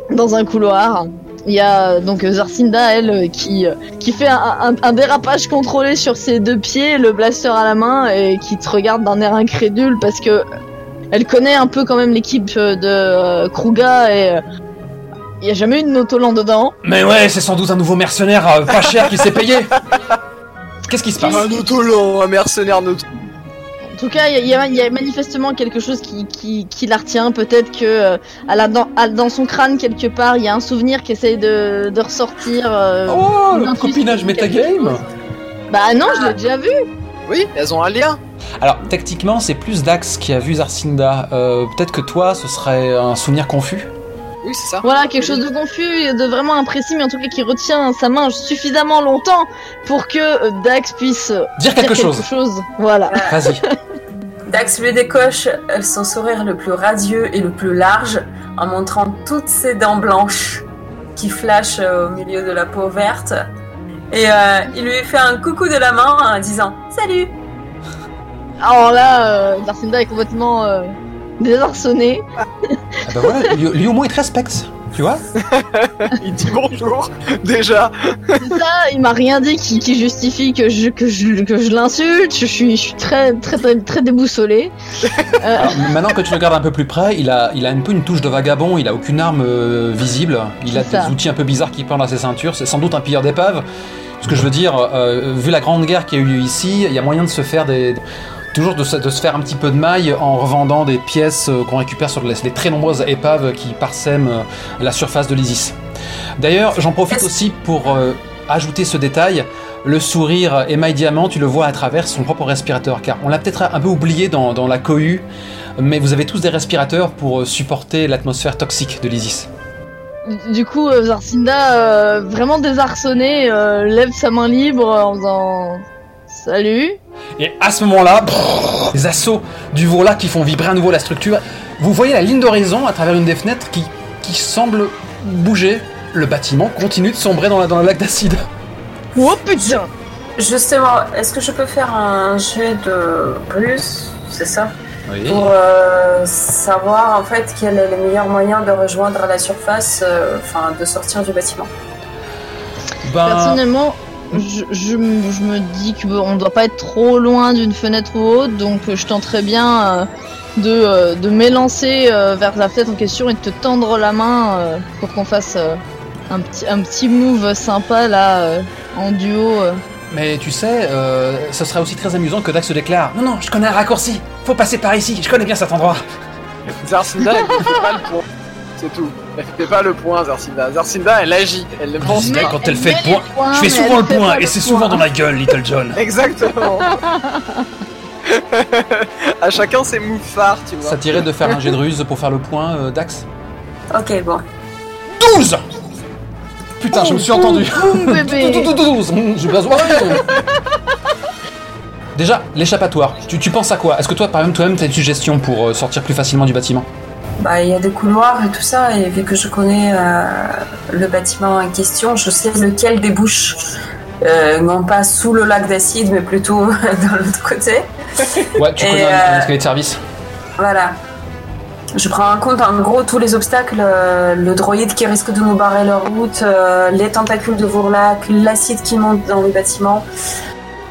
dans un couloir. Il y a euh, donc Zarcinda elle euh, qui euh, qui fait un, un- un dérapage contrôlé sur ses deux pieds, le blaster à la main, et qui te regarde d'un air incrédule parce que elle connaît un peu quand même l'équipe euh, de euh, Kruga et euh, il y a jamais eu de Notolan dedans. Mais ouais, c'est sans doute un nouveau mercenaire euh, pas cher qui s'est payé. Qu'est-ce qui se passe? Un autolon, un mercenaire auto. En tout cas, il y, a- y manifestement quelque chose qui, qui, qui la retient. Peut-être que euh, elle a dans, elle- dans son crâne quelque part, il y a un souvenir qui essaye de, de ressortir. euh, Oh, le copinage metagame. Bah non, je l'ai déjà vu. Oui, elles ont un lien. Alors, techniquement, c'est plus Dax qui a vu Zarcinda. Euh, Peut-être que toi, ce serait un souvenir confus? Oui, c'est ça. Voilà, quelque chose de confus, de vraiment imprécis, mais en tout cas qui retient sa main suffisamment longtemps pour que euh, Dax puisse euh, Dire quelque chose. Voilà. Vas-y. Dax lui décoche euh, son sourire le plus radieux et le plus large en montrant toutes ses dents blanches qui flashent euh, au milieu de la peau verte. Et euh, il lui fait un coucou de la main en disant Salut Alors là, euh, Darcinda est complètement euh, désarçonnée. Ah bah voilà, lui, lui, au moins il te respecte. Tu vois Il dit bonjour, déjà. C'est ça, il m'a rien dit qui, qui justifie que je, que je, que je l'insulte. Je suis, je suis très, très, très. Euh, Alors, Maintenant que tu regardes un peu plus près, il a, il a un peu une touche de vagabond, il a aucune arme euh, visible, il a ça. des outils un peu bizarres qui pendent à ses ceintures, c'est sans doute un pilleur d'épave. Ce que je veux dire, euh, vu la grande guerre qui a eu lieu ici, il y a moyen de se faire des. Toujours de se, de faire un petit peu de maille en revendant des pièces euh, qu'on récupère sur les, les très nombreuses épaves qui parsèment euh, la surface de l'Isis. D'ailleurs, j'en profite aussi pour euh, ajouter ce détail. le sourire émail diamant, tu le vois à travers son propre respirateur, car on l'a peut-être un peu oublié dans, la cohue, mais vous avez tous des respirateurs pour supporter l'atmosphère toxique de l'Isis. Du coup, Zarcinda, vraiment désarçonné, euh, lève sa main libre en faisant Salut. Et à ce moment-là, les assauts du vola qui font vibrer à nouveau la structure. Vous voyez la ligne d'horizon à travers une des fenêtres qui, qui semble bouger. Le bâtiment continue de sombrer dans, la, dans le lac d'acide. Oh putain Justement, est-ce que je peux faire un jet de plus C'est ça? Oui. Pour euh, savoir en fait quel est le meilleur moyen de rejoindre la surface, euh, enfin de sortir du bâtiment? Ben, Personnellement, je, je, me- je me dis qu'on ne doit pas être trop loin d'une fenêtre ou autre, donc euh, je tenterais bien euh, de, euh, de m'élancer vers la fenêtre en question et de te tendre la main pour qu'on fasse un, petit, un petit move sympa là, en duo. mais tu sais, euh, ce serait aussi très amusant que Dax se déclare Non, non, je connais un raccourci. Faut passer par ici. Je connais bien cet endroit. Pas le point. C'est tout. Elle fait pas le point, Zarcinda. Zarcinda, elle agit. Elle ne pense pas. quand elle fait le point, points, je fais souvent le point, et c'est souvent dans la gueule, Little John. Exactement. à chacun ses phares, tu vois. Ça tirait de faire un jet de ruse pour faire le point, euh, Dax Ok, bon. 12 Putain, je me suis entendu. Boum, bébé 12 J'ai besoin Déjà, l'échappatoire. Tu, tu penses à quoi? Est-ce que toi, par exemple, toi-même, t'as une suggestion pour euh, sortir plus facilement du bâtiment? Bah, il y a des couloirs et tout ça, et vu que je connais euh, le bâtiment en question, je sais lequel débouche, euh, non pas sous le lac d'acide, mais plutôt dans l'autre côté. Ouais, tu Et, connais un, euh, de service. Voilà. Je prends en compte en gros tous les obstacles, euh, le droïde qui risque de nous barrer la route, euh, les tentacules de Vourlac, l'acide qui monte dans le bâtiment.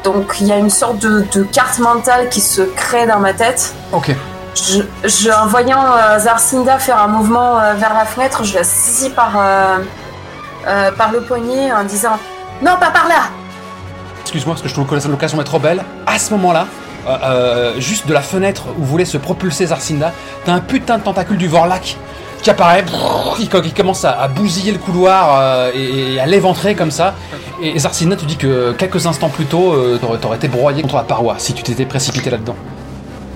Donc il y a une sorte de, de carte mentale qui se crée dans ma tête. Ok. Je, en voyant euh, faire un mouvement euh, vers la fenêtre, je la saisis par, euh, euh, par le poignet en disant Non, pas par là Excuse-moi parce que je trouve que l'occasion est trop belle. À ce moment-là, juste de la fenêtre où voulait se propulser Zarcinda, t'as un putain de tentacule du Vorlac qui apparaît, qui, commence à, bousiller le couloir et, et à l'éventrer comme ça. Et Zarcinda, tu dis que quelques instants plus tôt, t'aurais été broyé contre la paroi si tu t'étais précipité là-dedans.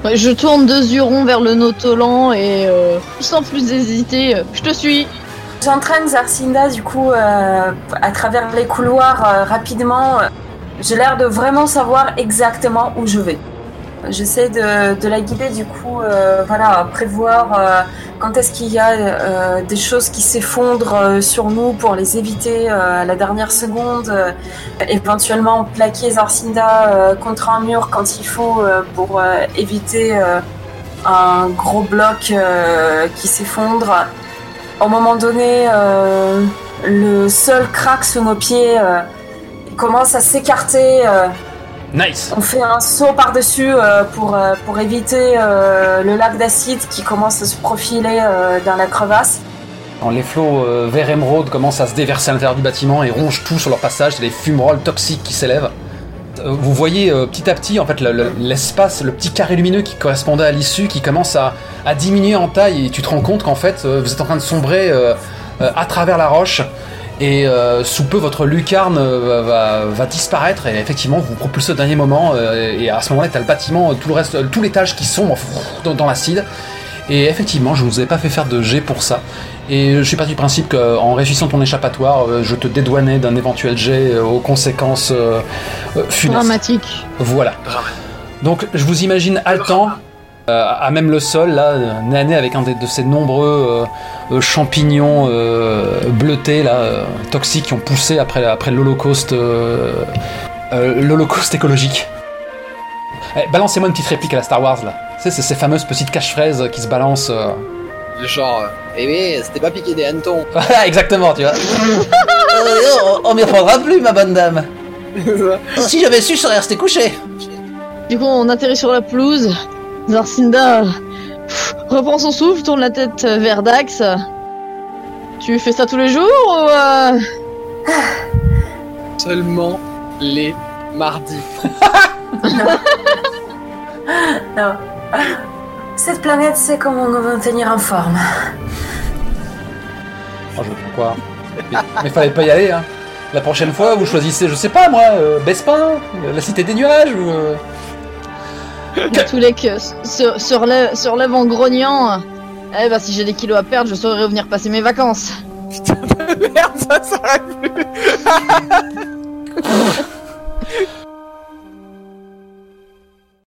Je tourne deux yeux ronds vers le Nautolan et euh, sans plus hésiter, je te suis J'entraîne Zarcinda du coup euh, à travers les couloirs euh, rapidement. J'ai l'air de vraiment savoir exactement où je vais. J'essaie de, de la guider du coup, euh, voilà, à prévoir euh, quand est-ce qu'il y a euh, des choses qui s'effondrent sur nous pour les éviter à la dernière seconde. éventuellement plaquer Zarcinda contre un mur quand il faut pour éviter un gros bloc qui s'effondre. Au moment donné, le sol craque sous nos pieds, commence à s'écarter. Nice on fait un saut par-dessus euh, pour, euh, pour éviter euh, le lac d'acide qui commence à se profiler euh, dans la crevasse. Quand les flots euh, vert émeraude commencent à se déverser à l'intérieur du bâtiment et rongent tout sur leur passage, c'est des fumerolles toxiques qui s'élèvent. Euh, Vous voyez euh, petit à petit en fait le- le- l'espace, le, petit carré lumineux qui correspondait à l'issue, qui commence à, à diminuer en taille et tu te rends compte qu'en fait euh, vous êtes en train de sombrer euh, euh, à travers la roche et euh, sous peu votre lucarne euh, va, va disparaître et effectivement vous vous propulsez au dernier moment euh, et à ce moment-là t'as le bâtiment, tout le reste, tout l'étage qui sombre dans, dans l'acide et effectivement je vous ai pas fait faire de jet pour ça et je suis parti du principe qu'en réussissant ton échappatoire euh, je te dédouanais d'un éventuel jet aux conséquences funestes. dramatique. Voilà. Donc je vous imagine haletant à même le sol, là, euh, nez avec un de, de ces nombreux euh, euh, champignons euh, bleutés, là, euh, toxiques qui ont poussé après, après l'Holocauste, euh, euh, l'Holocauste écologique. Eh, Balancez-moi une petite réplique à la Star Wars, là. Tu sais, c'est ces fameuses petites cache-fraises qui se balancent. euh. Genre, euh, eh oui, c'était pas piqué des hannetons. Voilà, exactement, tu vois. Euh, on m'y reprendra plus, ma bonne dame. Si j'avais su, je serais resté couché. Du coup, on atterrit sur la pelouse. Zarcinda reprend son souffle, tourne la tête vers Dax. Tu fais ça tous les jours ou euh, Seulement les mardis. Non. Cette planète sait comment nous maintenir en forme. Oh, je comprends quoi. Mais, mais fallait pas y aller, hein. La prochaine fois, vous choisissez, je sais pas moi, euh, Bespin, euh, la cité des nuages ou. euh, Dans tous les cas, se, se relève, se relève en grognant. Eh ben, si j'ai des kilos à perdre, je saurais revenir passer mes vacances. Merde, ça s'arrête plus